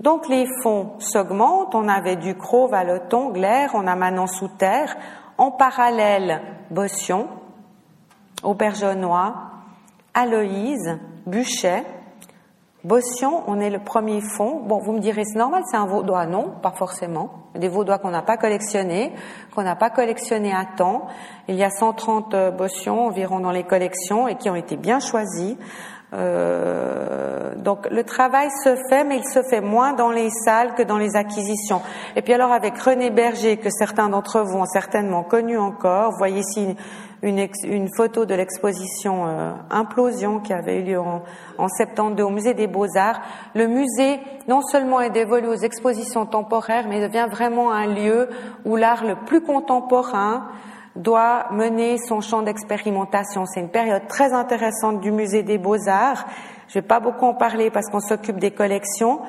Donc les fonds s'augmentent, on avait Ducrot, Valoton, Glaire, on a maintenant Souter, en parallèle Bossion, Aubergenois, Aloïse, Buchet, Bossion, on est le premier fonds. Bon, vous me direz, c'est normal, c'est un vaudois. Non, pas forcément. Des vaudois qu'on n'a pas collectionnés, qu'on n'a pas collectionnés à temps. Il y a 130 euh, Bossions environ dans les collections et qui ont été bien choisis. Euh, donc le travail se fait, mais il se fait moins dans les salles que dans les acquisitions. Et puis alors avec René Berger, que certains d'entre vous ont certainement connu encore, vous voyez ici une, une photo de l'exposition euh, Implosion qui avait eu lieu en, en 72 au musée des Beaux-Arts. Le musée non seulement est dévolu aux expositions temporaires, mais devient vraiment un lieu où l'art le plus contemporain doit mener son champ d'expérimentation. C'est une période très intéressante du musée des Beaux-Arts. Je vais pas beaucoup en parler parce qu'on s'occupe des collections.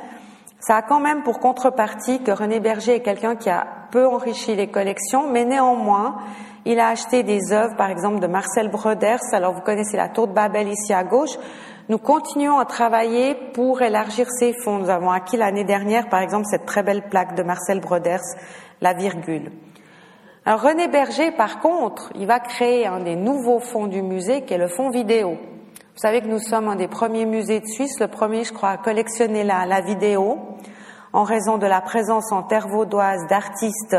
Ça a quand même pour contrepartie que René Berger est quelqu'un qui a peu enrichi les collections, mais néanmoins, il a acheté des œuvres, par exemple, de Marcel Broders. Alors, vous connaissez la tour de Babel ici à gauche. Nous continuons à travailler pour élargir ces fonds. Nous avons acquis l'année dernière, par exemple, cette très belle plaque de Marcel Broders, la virgule. Alors, René Berger, par contre, il va créer un des nouveaux fonds du musée, qui est le fonds vidéo. Vous savez que nous sommes un des premiers musées de Suisse, le premier, je crois, à collectionner la, vidéo, en raison de la présence en terre vaudoise d'artistes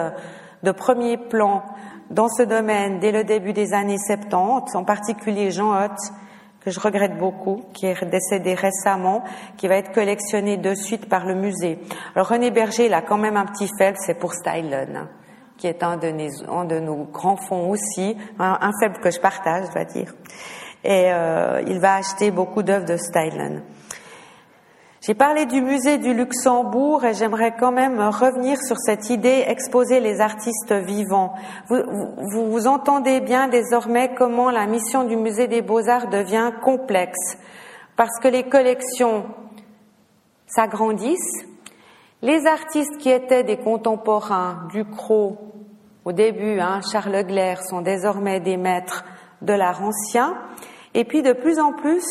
de premier plan dans ce domaine dès le début des années 70, en particulier Jean Hott, que je regrette beaucoup, qui est décédé récemment, qui va être collectionné de suite par le musée. Alors René Berger, il a quand même un petit faible, c'est pour Stylen, hein, qui est un de, nos, grands fonds aussi, un, faible que je partage, je dois dire. Et euh, il va acheter beaucoup d'œuvres de Stylen. J'ai parlé du musée du Luxembourg et j'aimerais quand même revenir sur cette idée exposer les artistes vivants. Vous, vous, vous, entendez bien désormais comment la mission du musée des beaux-arts devient complexe parce que les collections s'agrandissent. Les artistes qui étaient des contemporains, Ducrot au début, hein, Charles Glaire, sont désormais des maîtres de l'art ancien. Et puis de plus en plus,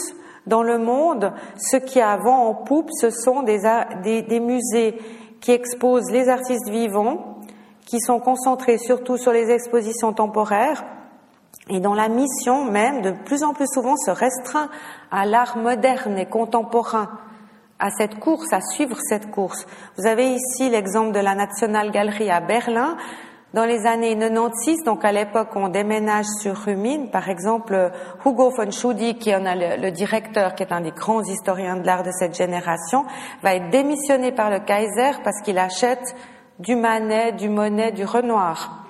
dans le monde, ce qui a en poupe, ce sont des, des, musées qui exposent les artistes vivants, qui sont concentrés surtout sur les expositions temporaires, et dont la mission même, de plus en plus souvent, se restreint à l'art moderne et contemporain, à cette course, à suivre cette course. Vous avez ici l'exemple de la National Gallery à Berlin, dans les années 96, donc à l'époque on déménage sur Rumine, par exemple, Hugo von Schudi, qui en a le, directeur, qui est un des grands historiens de l'art de cette génération, va être démissionné par le Kaiser parce qu'il achète du Manet, du Monet, du Renoir.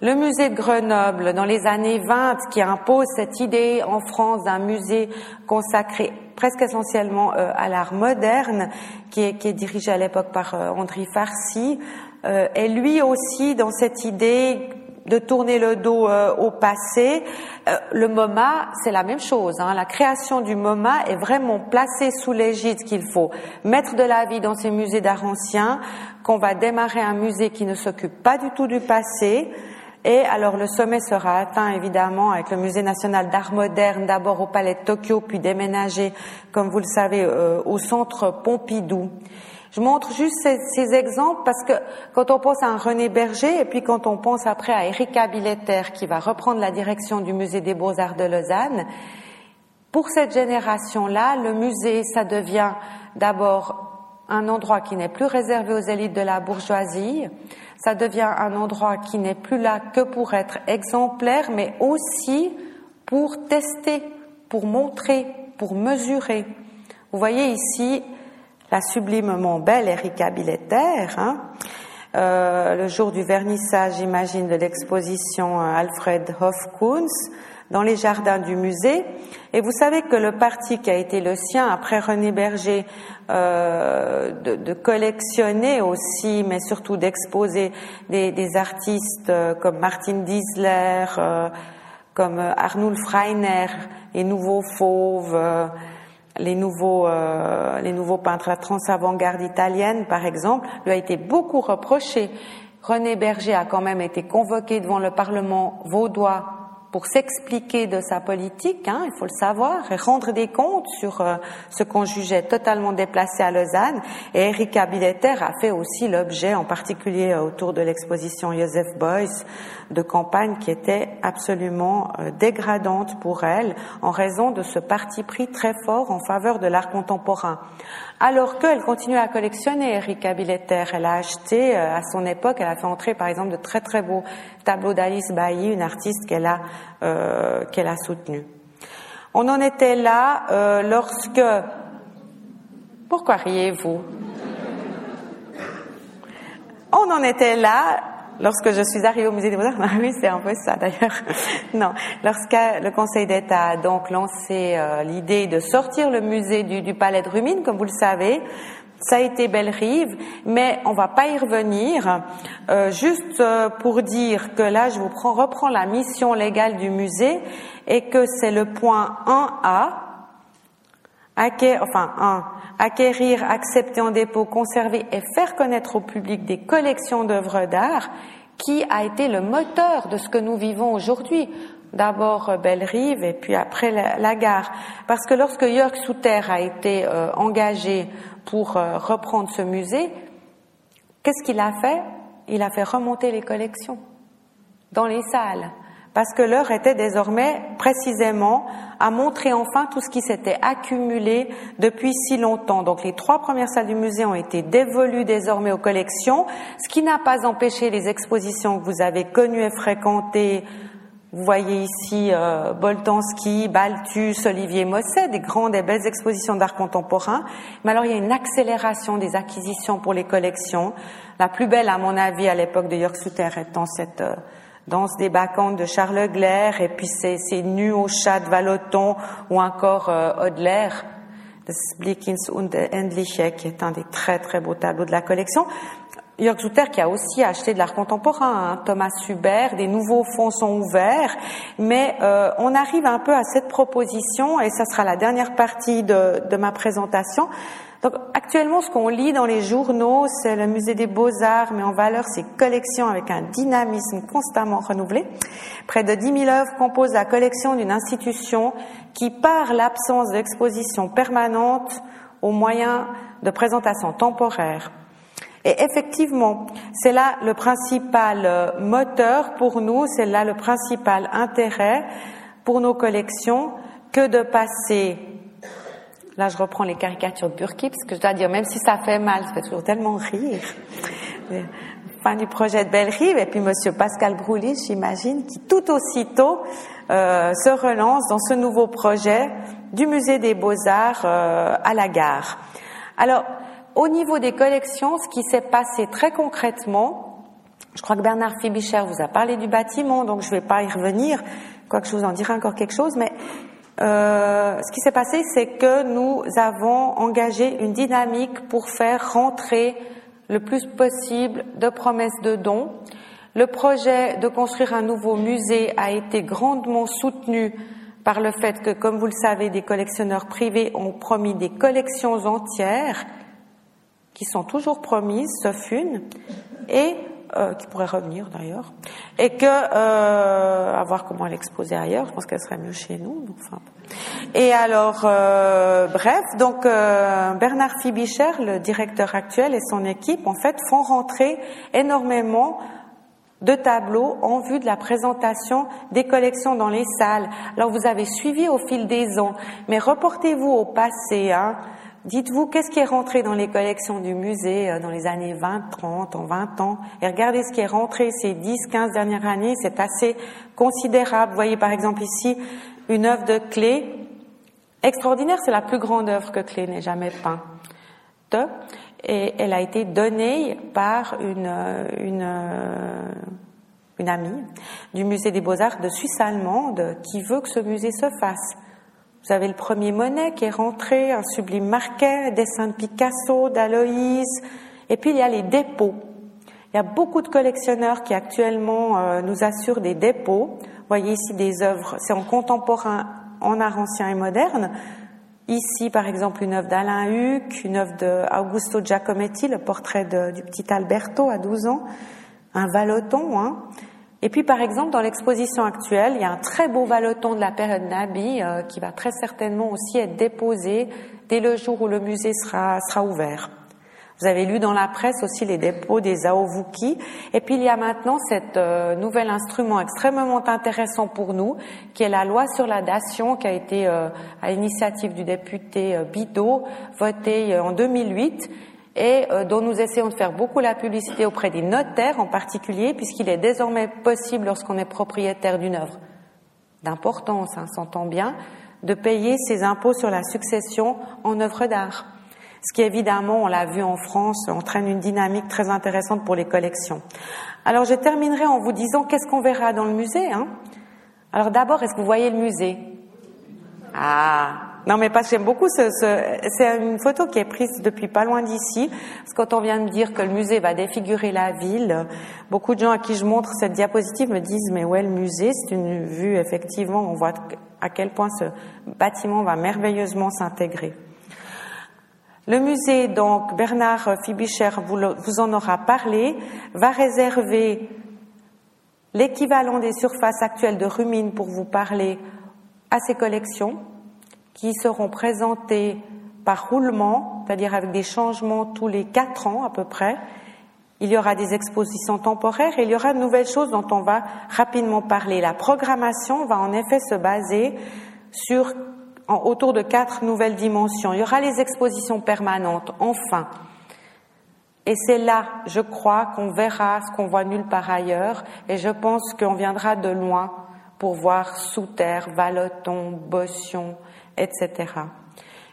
Le musée de Grenoble, dans les années 20, qui impose cette idée en France d'un musée consacré presque essentiellement euh, à l'art moderne, qui est, qui est, dirigé à l'époque par euh, André Farcy, euh, est lui aussi dans cette idée de tourner le dos au passé. Le MoMA, c'est la même chose. Hein. La création du MoMA est vraiment placée sous l'égide qu'il faut mettre de la vie dans ces musées d'art ancien, qu'on va démarrer un musée qui ne s'occupe pas du tout du passé. Et alors le sommet sera atteint évidemment avec le Musée national d'art moderne, d'abord au Palais de Tokyo, puis déménagé, comme vous le savez, au Centre Pompidou. Je montre juste ces, exemples parce que quand on pense à un René Berger et puis quand on pense après à Erika Billetter qui va reprendre la direction du musée des beaux-arts de Lausanne, pour cette génération-là, le musée, ça devient d'abord un endroit qui n'est plus réservé aux élites de la bourgeoisie, ça devient un endroit qui n'est plus là que pour être exemplaire, mais aussi pour tester, pour montrer, pour mesurer. Vous voyez ici la sublimement belle Erika Billetter, hein, euh, le jour du vernissage, j'imagine, de l'exposition euh, Alfred Hofkunz dans les jardins du musée. Et vous savez que le parti qui a été le sien après René Berger, euh, de, de, collectionner aussi, mais surtout d'exposer des, des, artistes euh, comme Martin Diesler, euh, comme Arnulf Reiner, les Nouveaux Fauves, les nouveaux, euh, les nouveaux peintres, la trans-avant-garde italienne, par exemple, lui a été beaucoup reproché. René Berger a quand même été convoqué devant le Parlement vaudois pour s'expliquer de sa politique, hein, il faut le savoir, et rendre des comptes sur euh, ce qu'on jugeait totalement déplacé à Lausanne. Et Erika Billetter a fait aussi l'objet, en particulier euh, autour de l'exposition Joseph Beuys, de campagnes qui étaient absolument euh, dégradantes pour elle, en raison de ce parti pris très fort en faveur de l'art contemporain. Alors qu'elle continue à collectionner Erika Billetter, elle a acheté à son époque, elle a fait entrer par exemple de très très beaux tableaux d'Alice Bailly, une artiste qu'elle a euh, qu'elle a soutenu. On en était là euh, lorsque... Pourquoi riez-vous? On en était là lorsque je suis arrivée au musée des Beaux-Arts. Ah oui, c'est un peu ça d'ailleurs. non, lorsque le Conseil d'État a donc lancé euh, l'idée de sortir le musée du, du Palais de Rumine, comme vous le savez, ça a été Belle Rive, mais on va pas y revenir. Euh, juste euh, pour dire que là, je vous prends, reprends la mission légale du musée et que c'est le point 1A, acquérir, enfin 1, acquérir, accepter en dépôt, conserver et faire connaître au public des collections d'œuvres d'art qui a été le moteur de ce que nous vivons aujourd'hui. D'abord euh, Belle Rive et puis après la, gare. Parce que lorsque Jörg Souter a été engagé pour euh, reprendre ce musée, qu'est-ce qu'il a fait? Il a fait remonter les collections dans les salles. parce que l'heure était désormais précisément à montrer enfin tout ce qui s'était accumulé depuis si longtemps. Donc les trois premières salles du musée ont été dévolues désormais aux collections, ce qui n'a pas empêché les expositions que vous avez connues et fréquentées vous voyez ici euh, Boltanski, Balthus, Olivier Mosset, des grandes et belles expositions d'art contemporain. Mais alors il y a une accélération des acquisitions pour les collections. La plus belle, à mon avis, à l'époque de Jörg Sutter étant cette euh, danse des bacchantes de Charles Glaire et puis ces, ces au chat de Vallotton ou encore euh, Odler, des Blickins und Endliche, qui est un des très très beaux tableaux de la collection. Jörg Zutter qui a aussi acheté de l'art contemporain, hein, Thomas Hubert, des nouveaux fonds sont ouverts, mais euh, on arrive un peu à cette proposition, et ça sera la dernière partie de, de ma présentation. Donc actuellement, ce qu'on lit dans les journaux, c'est le musée des beaux-arts, mais en valeur ses collections avec un dynamisme constamment renouvelé. Près de 10 000 œuvres composent la collection d'une institution qui, par l'absence d'exposition permanente, au moyen de présentation temporaire, et effectivement, c'est là le principal euh, moteur pour nous, c'est là le principal intérêt pour nos collections que de passer. Là, je reprends les caricatures de Burki, parce que je dois dire, même si ça fait mal, ça fait toujours tellement rire. Fin du projet de Belle-Rive, et puis Monsieur Pascal Broulis, j'imagine, qui tout aussitôt euh, se relance dans ce nouveau projet du musée des Beaux-Arts euh, à la gare. Alors, au niveau des collections, ce qui s'est passé très concrètement, je crois que Bernard Fibicher vous a parlé du bâtiment, donc je ne vais pas y revenir, quoique je vous en dirai encore quelque chose, mais euh, ce qui s'est passé, c'est que nous avons engagé une dynamique pour faire rentrer le plus possible de promesses de dons. Le projet de construire un nouveau musée a été grandement soutenu par le fait que, comme vous le savez, des collectionneurs privés ont promis des collections entières qui sont toujours promises, sauf une, et euh, qui pourrait revenir d'ailleurs, et que euh, à voir comment l'exposer ailleurs. Je pense qu'elle serait mieux chez nous. Enfin. Et alors, euh, bref, donc euh, Bernard Fibicher, le directeur actuel, et son équipe, en fait, font rentrer énormément de tableaux en vue de la présentation des collections dans les salles. Alors vous avez suivi au fil des ans, mais reportez-vous au passé. Hein, Dites-vous qu'est-ce qui est rentré dans les collections du musée euh, dans les années 20, 30, en 20 ans, et regardez ce qui est rentré ces 10, 15 dernières années, c'est assez considérable. Vous voyez par exemple ici une œuvre de Clé extraordinaire, c'est la plus grande œuvre que Clé n'ait jamais peinte. Et elle a été donnée par une, euh, une, euh, une amie du musée des beaux-arts de Suisse allemande qui veut que ce musée se fasse. Vous avez le premier Monet qui est rentré, un sublime Marquet, dessin de Picasso, d'Aloïse, et puis il y a les dépôts. Il y a beaucoup de collectionneurs qui actuellement euh, nous assurent des dépôts. Vous voyez ici des œuvres, c'est en contemporain, en art ancien et moderne. Ici, par exemple, une œuvre d'Alain Huck, une œuvre d'Augusto Giacometti, le portrait du petit Alberto à 12 ans, un Valoton, hein. Et puis, par exemple, dans l'exposition actuelle, il y a un très beau valeton de la période Nabi euh, qui va très certainement aussi être déposé dès le jour où le musée sera, sera ouvert. Vous avez lu dans la presse aussi les dépôts des Aovuki. Et puis il y a maintenant cet euh, nouvel instrument extrêmement intéressant pour nous, qui est la loi sur la dation, qui a été euh, à l'initiative du député Bidot, votée en 2008 et euh, dont nous essayons de faire beaucoup la publicité auprès des notaires en particulier, puisqu'il est désormais possible, lorsqu'on est propriétaire d'une œuvre d'importance, hein, s'entend bien, de payer ses impôts sur la succession en œuvre d'art. Ce qui évidemment, on l'a vu en France, entraîne une dynamique très intéressante pour les collections. Alors je terminerai en vous disant qu'est-ce qu'on verra dans le musée. Hein? Alors d'abord, est-ce que vous voyez le musée? Ah, non, mais parce que j'aime beaucoup ce, c'est une photo qui est prise depuis pas loin d'ici. Parce que quand on vient de dire que le musée va défigurer la ville, beaucoup de gens à qui je montre cette diapositive me disent mais est le musée C'est une vue effectivement, on voit à quel point ce bâtiment va merveilleusement s'intégrer. Le musée, donc, Bernard Fibicher vous, vous en aura parlé, va réserver l'équivalent des surfaces actuelles de Rumine pour vous parler à ses collections qui seront présentés par roulement, c'est-à-dire avec des changements tous les quatre ans à peu près, il y aura des expositions temporaires et il y aura de nouvelles choses dont on va rapidement parler. La programmation va en effet se baser sur autour de quatre nouvelles dimensions. Il y aura les expositions permanentes, enfin. Et c'est là, je crois, qu'on verra ce qu'on voit nulle part ailleurs. Et je pense qu'on viendra de loin pour voir Sous Terre, Valoton, Bossion, etc.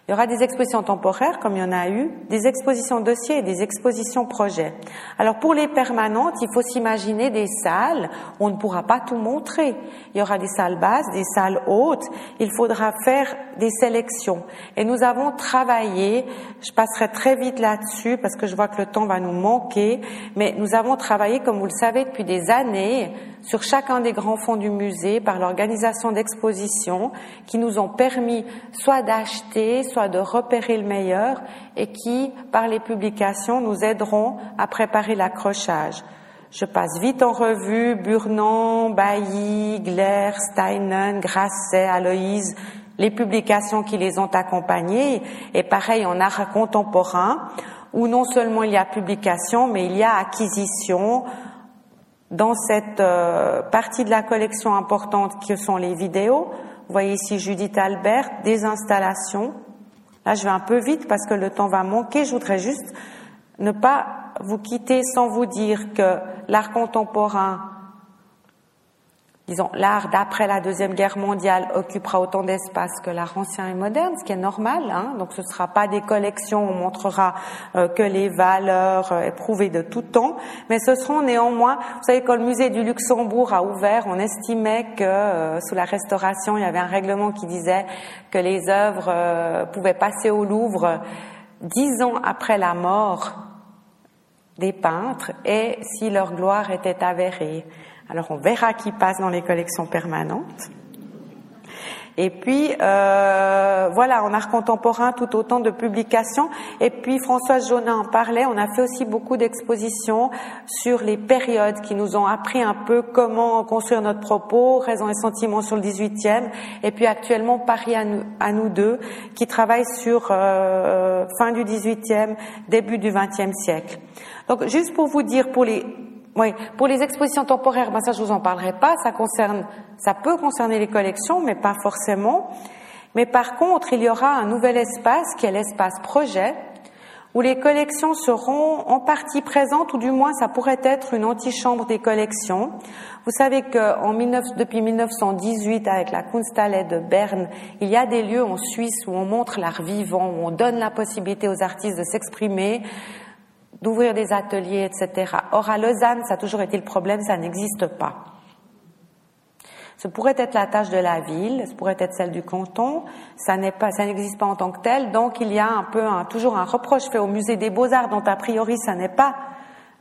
Il y aura des expositions temporaires, comme il y en a eu, des expositions dossiers et des expositions projets. Alors pour les permanentes, il faut s'imaginer des salles on ne pourra pas tout montrer. Il y aura des salles basses, des salles hautes. Il faudra faire des sélections. Et nous avons travaillé, je passerai très vite là-dessus parce que je vois que le temps va nous manquer, mais nous avons travaillé, comme vous le savez, depuis des années sur chacun des grands fonds du musée par l'organisation d'expositions qui nous ont permis soit d'acheter, soit de repérer le meilleur et qui, par les publications, nous aideront à préparer l'accrochage. Je passe vite en revue Burnon, Bailly, Glaire, Steinen, Grasset, Aloïse, les publications qui les ont accompagnés et pareil en art contemporain où non seulement il y a publication mais il y a acquisition, dans cette euh, partie de la collection importante que sont les vidéos. Vous voyez ici Judith Albert, des installations. Là, je vais un peu vite parce que le temps va manquer. Je voudrais juste ne pas vous quitter sans vous dire que l'art contemporain disons, l'art d'après la Deuxième Guerre mondiale occupera autant d'espace que l'art ancien et moderne, ce qui est normal. Hein. Donc ce ne sera pas des collections on montrera euh, que les valeurs euh, éprouvées de tout temps, mais ce seront néanmoins, vous savez, quand le musée du Luxembourg a ouvert, on estimait que euh, sous la Restauration, il y avait un règlement qui disait que les œuvres pouvaient passer au Louvre dix ans après la mort des peintres et si leur gloire était avérée. Alors on verra qui passe dans les collections permanentes. Et puis euh, voilà, en art contemporain, tout autant de publications. Et puis Françoise Jonin en parlait. On a fait aussi beaucoup d'expositions sur les périodes qui nous ont appris un peu comment construire notre propos, raison et sentiment sur le 18e. Et puis actuellement Paris à nous, deux, qui travaille sur euh, fin du 18e, début du 20e siècle. Donc juste pour vous dire, pour les oui, pour les expositions temporaires, ben ça je vous en parlerai pas. Ça concerne, ça peut concerner les collections, mais pas forcément. Mais par contre, il y aura un nouvel espace qui est l'espace projet, où les collections seront en partie présentes, ou du moins ça pourrait être une antichambre des collections. Vous savez que 19, depuis 1918, avec la Kunsthalle de Berne, il y a des lieux en Suisse où on montre l'art vivant, où on donne la possibilité aux artistes de s'exprimer, d'ouvrir des ateliers, etc. Or, à Lausanne, ça a toujours été le problème, ça n'existe pas. Ce pourrait être la tâche de la ville, ce pourrait être celle du canton, ça n'existe pas en tant que tel, donc il y a un toujours un reproche fait au musée des beaux-arts dont a priori ça n'est pas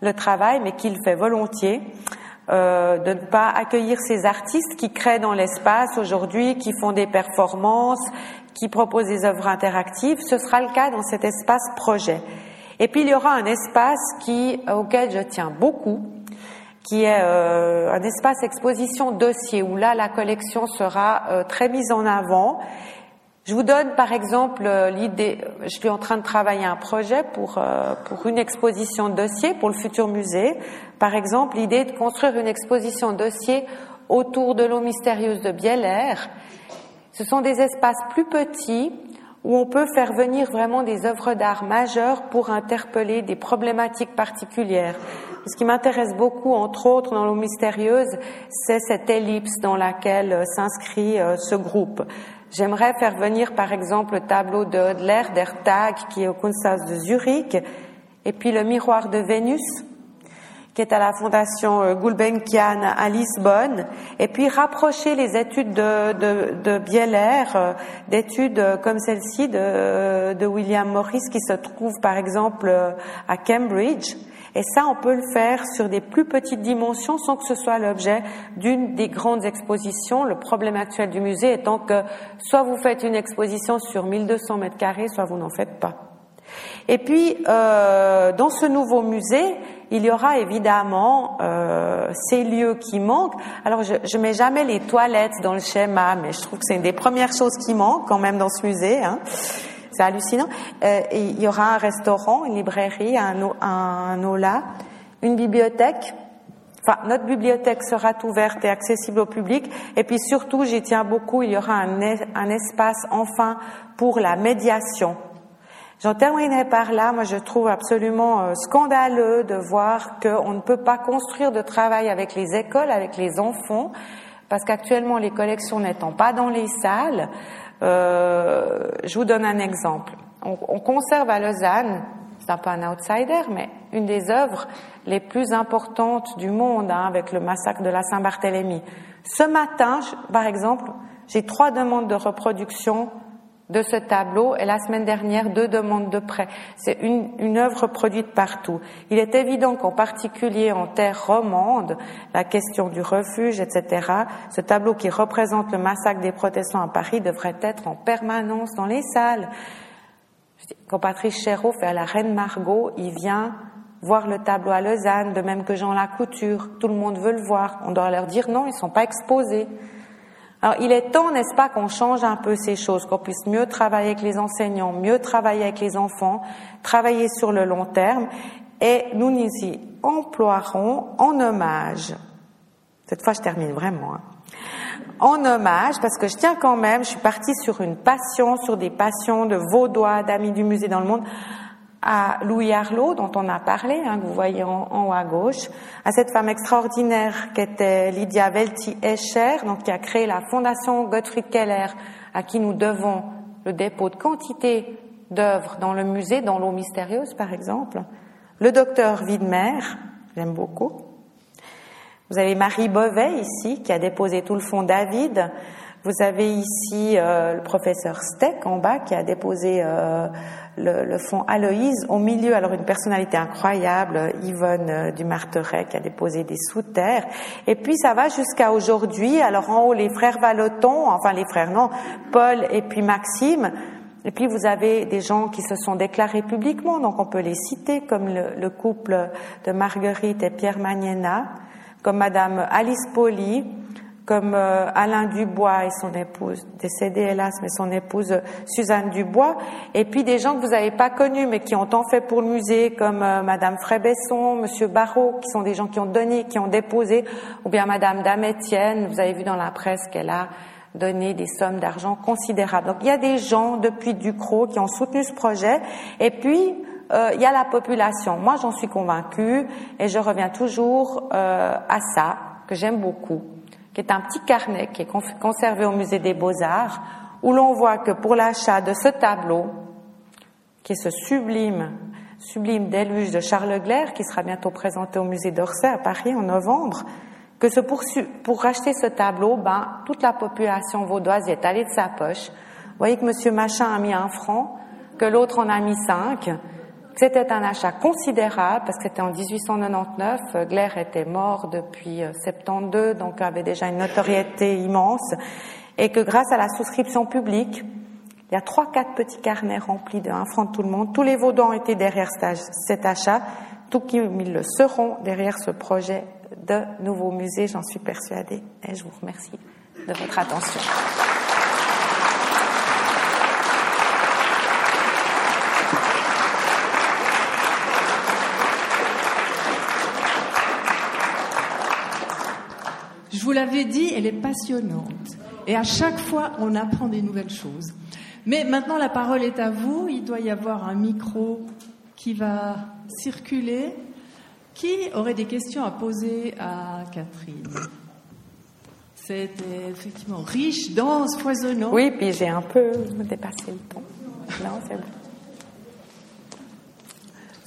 le travail, mais qu'il fait volontiers, euh, de ne pas accueillir ces artistes qui créent dans l'espace aujourd'hui, qui font des performances, qui proposent des œuvres interactives. Ce sera le cas dans cet espace projet. Et puis il y aura un espace qui, auquel je tiens beaucoup, qui est euh, un espace exposition dossier, où là la collection sera euh, très mise en avant. Je vous donne par exemple euh, l'idée, je suis en train de travailler un projet pour, pour une exposition dossier pour le futur musée. Par exemple, l'idée de construire une exposition dossier autour de l'eau mystérieuse de Bieler. Ce sont des espaces plus petits où on peut faire venir vraiment des œuvres d'art majeures pour interpeller des problématiques particulières. Ce qui m'intéresse beaucoup, entre autres, dans l'eau mystérieuse, c'est cette ellipse dans laquelle euh, s'inscrit euh, ce groupe. J'aimerais faire venir, par exemple, le tableau de Hodler, d'Ertag, qui est au Kunsthaus de Zurich, et puis le miroir de Vénus, qui est à la Fondation euh, Gulbenkian à Lisbonne, et puis rapprocher les études de, de, de Bieler euh, d'études euh, comme celle-ci de, de William Morris, qui se trouve par exemple à Cambridge. Et ça, on peut le faire sur des plus petites dimensions sans que ce soit l'objet d'une des grandes expositions. Le problème actuel du musée étant que soit vous faites une exposition sur 1200 mètres carrés, soit vous n'en faites pas. Et puis, euh, dans ce nouveau musée, il y aura évidemment euh, ces lieux qui manquent. Alors, je, je mets jamais les toilettes dans le schéma, mais je trouve que c'est une des premières choses qui manquent quand même dans ce musée. Hein. C'est hallucinant. Euh, il y aura un restaurant, une librairie, un, un, aula. une bibliothèque. Enfin, notre bibliothèque sera ouverte et accessible au public. Et puis surtout, j'y tiens beaucoup, il y aura un, un espace enfin pour la médiation. J'en terminerai par là. Moi, je trouve absolument euh, scandaleux de voir qu'on ne peut pas construire de travail avec les écoles, avec les enfants, parce qu'actuellement, les collections n'étant pas dans les salles, euh, je vous donne un exemple. On, on conserve à Lausanne c'est un peu un outsider, mais une des œuvres les plus importantes du monde, hein, avec le massacre de la Saint-Barthélemy. Ce matin, par exemple, j'ai trois demandes de reproduction de ce tableau et la semaine dernière deux demandes de prêt. C'est une, œuvre produite partout. Il est évident qu'en particulier en terre romande, la question du refuge, etc., ce tableau qui représente le massacre des protestants à Paris devrait être en permanence dans les salles. Quand Patrice Chéreau fait à la Reine Margot, il vient voir le tableau à Lausanne, de même que Jean Lacouture. Tout le monde veut le voir. On doit leur dire non, ils ne sont pas exposés. Alors, il est temps, n'est-ce pas, qu'on change un peu ces choses, qu'on puisse mieux travailler avec les enseignants, mieux travailler avec les enfants, travailler sur le long terme, et nous nous y emploierons en hommage. Cette fois, je termine vraiment. Hein en hommage, parce que je tiens quand même, je suis partie sur une passion, sur des passions de Vaudois, d'amis du musée dans le monde, à Louis Arlot, dont on a parlé, hein, que vous voyez en, haut à gauche, à cette femme extraordinaire qui était Lydia Velti-Escher, donc qui a créé la fondation Gottfried Keller, à qui nous devons le dépôt de quantité d'œuvres dans le musée, dans l'eau mystérieuse par exemple. Le docteur Widmer, j'aime beaucoup. Vous avez Marie Bovet ici qui a déposé tout le fond David. Vous avez ici euh, le professeur Steck en bas qui a déposé euh, le, le, fond Aloïse. Au milieu, alors une personnalité incroyable, Yvonne euh, Dumarteret qui a déposé des sous-terres. Et puis ça va jusqu'à aujourd'hui. Alors en haut, les frères Valoton, enfin les frères non, Paul et puis Maxime. Et puis vous avez des gens qui se sont déclarés publiquement, donc on peut les citer, comme le, le couple de Marguerite et Pierre Magnena comme Madame Alice Poli, comme euh, Alain Dubois et son épouse, décédée hélas, mais son épouse Suzanne Dubois, et puis des gens que vous n'avez pas connus, mais qui ont tant fait pour le musée, comme euh, Madame Frébesson, Monsieur Barrault, qui sont des gens qui ont donné, qui ont déposé, ou bien Madame Dametienne, vous avez vu dans la presse qu'elle a donné des sommes d'argent considérables. Donc il y a des gens depuis Ducrot qui ont soutenu ce projet, et puis euh, il y a la population. Moi, j'en suis convaincue et je reviens toujours euh, à ça, que j'aime beaucoup, qui est un petit carnet qui est conservé au musée des beaux-arts, où l'on voit que pour l'achat de ce tableau, qui est ce sublime, sublime déluge de Charles Glaire, qui sera bientôt présenté au musée d'Orsay à Paris en novembre, que ce pour, pour racheter ce tableau, ben, toute la population vaudoise est allée de sa poche. Vous voyez que Monsieur Machin a mis un franc, que l'autre en a mis cinq, c'était un achat considérable parce que c'était en 1899. Glaire était mort depuis 72, euh, donc avait déjà une notoriété immense. Et que grâce à la souscription publique, il y a trois, quatre petits carnets remplis de un franc de tout le monde. Tous les Vaudans étaient derrière cet achat, tout comme ils le seront derrière ce projet de nouveau musée, j'en suis persuadée. Et je vous remercie de votre attention. Vous l'avais dit, elle est passionnante. Et à chaque fois, on apprend des nouvelles choses. Mais maintenant, la parole est à vous. Il doit y avoir un micro qui va circuler. Qui aurait des questions à poser à Catherine? C'était effectivement riche, dense, foisonnant. Oui, puis j'ai un peu dépassé le temps. Non, c'est bon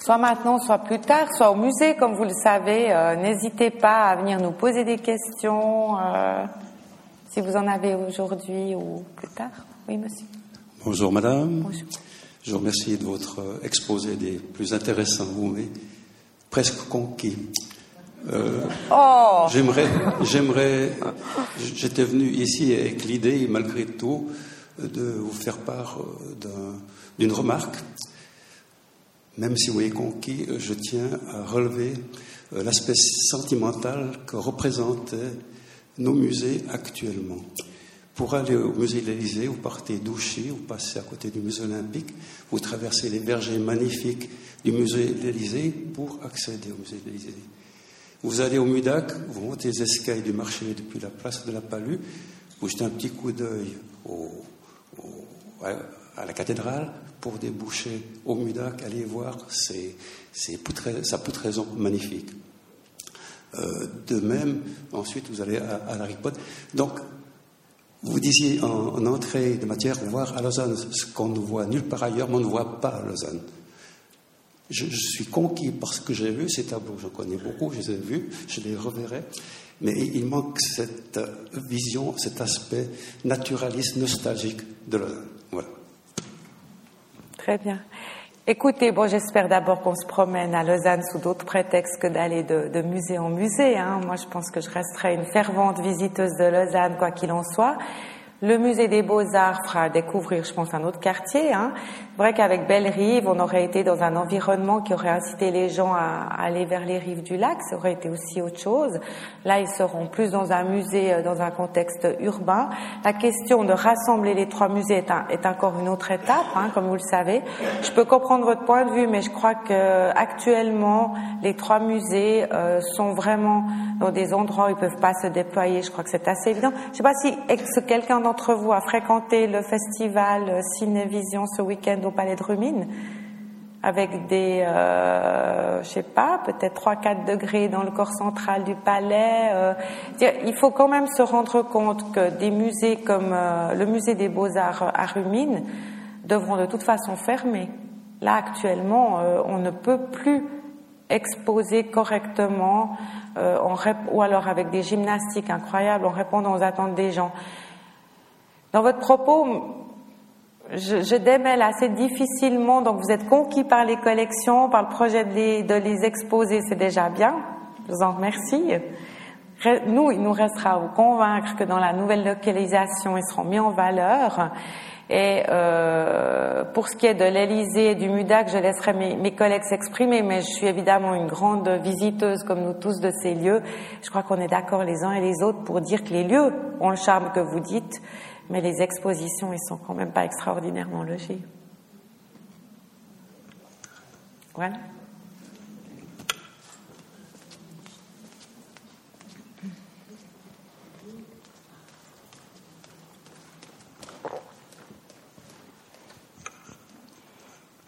soit maintenant, soit plus tard, soit au musée, comme vous le savez. Euh, n'hésitez pas à venir nous poser des questions, euh, si vous en avez aujourd'hui ou plus tard. Oui, monsieur. Bonjour, madame. Bonjour. Je vous remercie de votre euh, exposé des plus intéressants, vous mais presque conquis. oh. J'aimerais, j'aimerais, j'étais venu ici avec l'idée, malgré tout, de vous faire part d'une remarque même si vous êtes conquis, je tiens à relever euh, l'aspect sentimental que représentent nos musées actuellement. Pour aller au musée de l'Élysée, vous partez doucher, vous passez à côté du musée olympique, vous traversez les bergers magnifiques du musée de l'Élysée pour accéder au musée de l'Élysée. Vous allez au Mudac, vous montez les escaliers du marché depuis la place de la Palue, vous jetez un petit coup d'œil à la cathédrale pour déboucher au Mudac, allez voir sa poutraison magnifique. Euh, de même, ensuite, vous allez à, Harry Potter. Donc, vous disiez en, entrée de matière voir à Lausanne ce qu'on ne voit nulle part ailleurs, mais on ne voit pas à Lausanne. Je, suis conquis par ce que j'ai vu, ces tableaux, je connais beaucoup, je les ai vus, je les reverrai, mais il manque cette vision, cet aspect naturaliste, nostalgique de Lausanne. Voilà. Très bien. Écoutez, bon, j'espère d'abord qu'on se promène à Lausanne sous d'autres prétextes que d'aller de, musée en musée. Hein. Moi, je pense que je resterai une fervente visiteuse de Lausanne, quoi qu'il en soit. Le musée des Beaux-Arts fera découvrir, je pense, un autre quartier. Hein. Vrai qu'avec Belle-Rive, on aurait été dans un environnement qui aurait incité les gens à, aller vers les rives du lac. Ça aurait été aussi autre chose. Là, ils seront plus dans un musée, euh, dans un contexte urbain. La question de rassembler les trois musées est, encore une autre étape, hein, comme vous le savez. Je peux comprendre votre point de vue, mais je crois que actuellement, les trois musées euh, sont vraiment dans des endroits où ils peuvent pas se déployer. Je crois que c'est assez évident. Je sais pas si quelqu'un d'entre vous a fréquenté le festival Cinévision ce week-end au Palais de Rumine avec des, euh, je sais pas, peut-être 3-4 degrés dans le corps central du palais. Euh, il faut quand même se rendre compte que des musées comme euh, le musée des beaux-arts à Rumine devront de toute façon fermer. Là, actuellement, euh, on ne peut plus exposer correctement en ou alors avec des gymnastiques incroyables en répondant aux attentes des gens. Dans votre propos, je, je, démêle assez difficilement, donc vous êtes conquis par les collections, par le projet de les, exposer, c'est déjà bien. Je vous en remercie. Nous, il nous restera à vous convaincre que dans la nouvelle localisation, ils seront mis en valeur. Et euh, pour ce qui est de l'Elysée et du MUDAC, je laisserai mes collègues s'exprimer, mais je suis évidemment une grande visiteuse, comme nous tous, de ces lieux. Je crois qu'on est d'accord les uns et les autres pour dire que les lieux ont le charme que vous dites mais les expositions, ils sont quand même pas extraordinairement logés. Voilà.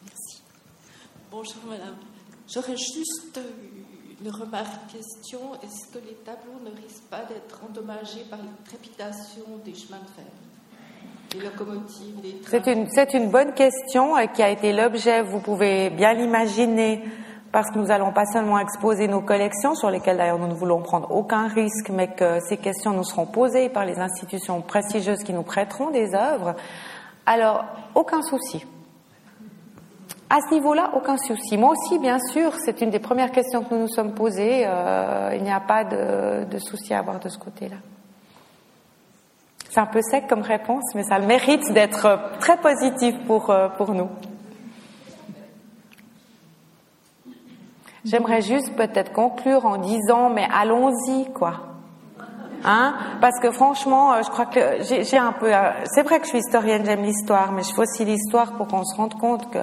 Merci. Bonjour madame. J'aurais juste une remarque, question. Est-ce que les tableaux ne risquent pas d'être endommagés par les crépitations des chemins de fer? C'est une, bonne question qui a été l'objet, vous pouvez bien l'imaginer, parce que nous allons pas seulement exposer nos collections, sur lesquelles d'ailleurs nous ne voulons prendre aucun risque, mais que ces questions nous seront posées par les institutions prestigieuses qui nous prêteront des œuvres. Alors, aucun souci. À ce niveau-là, aucun souci. Moi aussi, bien sûr, c'est une des premières questions que nous nous sommes posées. Euh, il n'y a pas de, de souci à avoir de ce côté-là. C'est un peu sec comme réponse, mais ça mérite d'être très positif pour, euh, pour nous. J'aimerais juste peut-être conclure en disant, mais allons-y, quoi. Hein? Parce que franchement, euh, je crois que j'ai un peu. Euh, c'est vrai que je suis historienne, j'aime l'histoire, mais je fais aussi l'histoire pour qu'on se rende compte que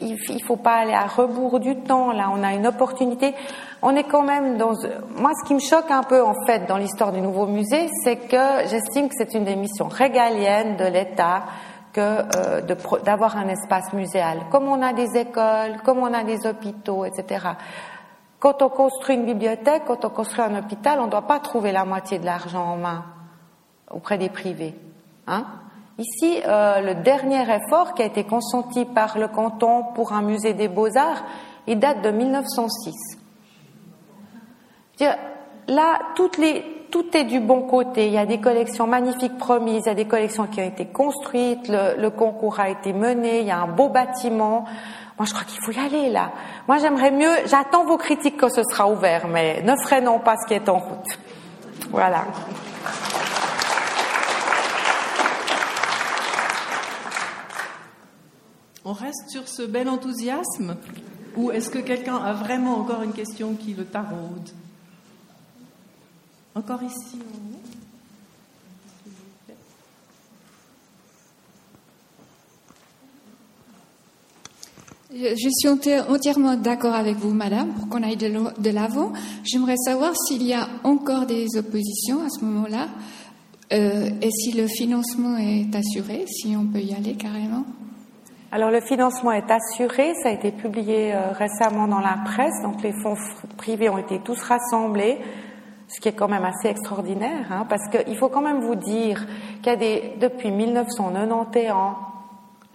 il ne faut pas aller à rebours du temps. Là, on a une opportunité. On est quand même dans. Moi, ce qui me choque un peu en fait dans l'histoire du nouveau musée, c'est que j'estime que c'est une des missions régaliennes de l'État que euh, d'avoir un espace muséal, comme on a des écoles, comme on a des hôpitaux, etc. Quand on construit une bibliothèque, quand on construit un hôpital, on ne doit pas trouver la moitié de l'argent en main auprès des privés. Hein Ici, euh, le dernier effort qui a été consenti par le canton pour un musée des beaux-arts, il date de 1906. Là, tout est du bon côté. Il y a des collections magnifiques promises, il y a des collections qui ont été construites, le, le concours a été mené, il y a un beau bâtiment. Moi, je crois qu'il faut y aller là. Moi, j'aimerais mieux, j'attends vos critiques quand ce sera ouvert, mais ne freinons pas ce qui est en route. Voilà. On reste sur ce bel enthousiasme Ou est-ce que quelqu'un a vraiment encore une question qui le taraude? Encore ici Je suis entièrement d'accord avec vous, madame, pour qu'on aille de l'avant. J'aimerais savoir s'il y a encore des oppositions à ce moment-là euh, et si le financement est assuré, si on peut y aller carrément. Alors le financement est assuré, ça a été publié euh, récemment dans la presse, donc les fonds privés ont été tous rassemblés, ce qui est quand même assez extraordinaire, hein, parce qu'il faut quand même vous dire qu'il y a des, depuis 1991,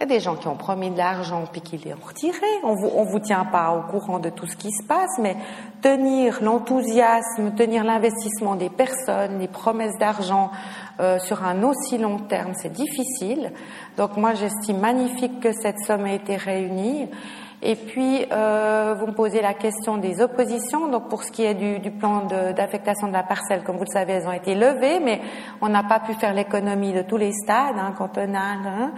il y a des gens qui ont promis de l'argent puis qui l'ont retiré. On vous, on vous tient pas au courant de tout ce qui se passe, mais tenir l'enthousiasme, tenir l'investissement des personnes, les promesses d'argent euh, sur un aussi long terme, c'est difficile. Donc moi, j'estime magnifique que cette somme ait été réunie. Et puis, euh, vous me posez la question des oppositions. Donc, pour ce qui est du, plan d'affectation de, la parcelle, comme vous le savez, elles ont été levées, mais on n'a pas pu faire l'économie de tous les stades, hein. Hein.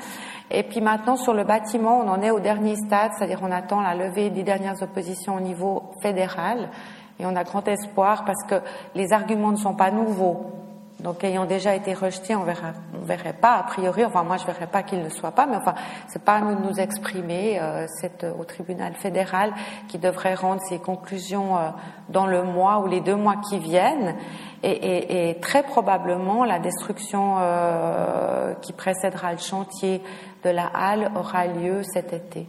Et puis maintenant, sur le bâtiment, on en est au dernier stade, c'est-à-dire on attend la levée des dernières oppositions au niveau fédéral. Et on a grand espoir parce que les arguments ne sont pas nouveaux. Donc, ayant déjà été rejetés, on verra, on verrait pas a priori. Enfin, moi, je verrais pas qu'il ne soit pas, mais enfin, c'est pas à nous de nous exprimer. Euh, c'est au tribunal fédéral qui devrait rendre ses conclusions euh, dans le mois ou les deux mois qui viennent. Et, très probablement, la destruction euh, qui précédera le chantier de la halle aura lieu cet été.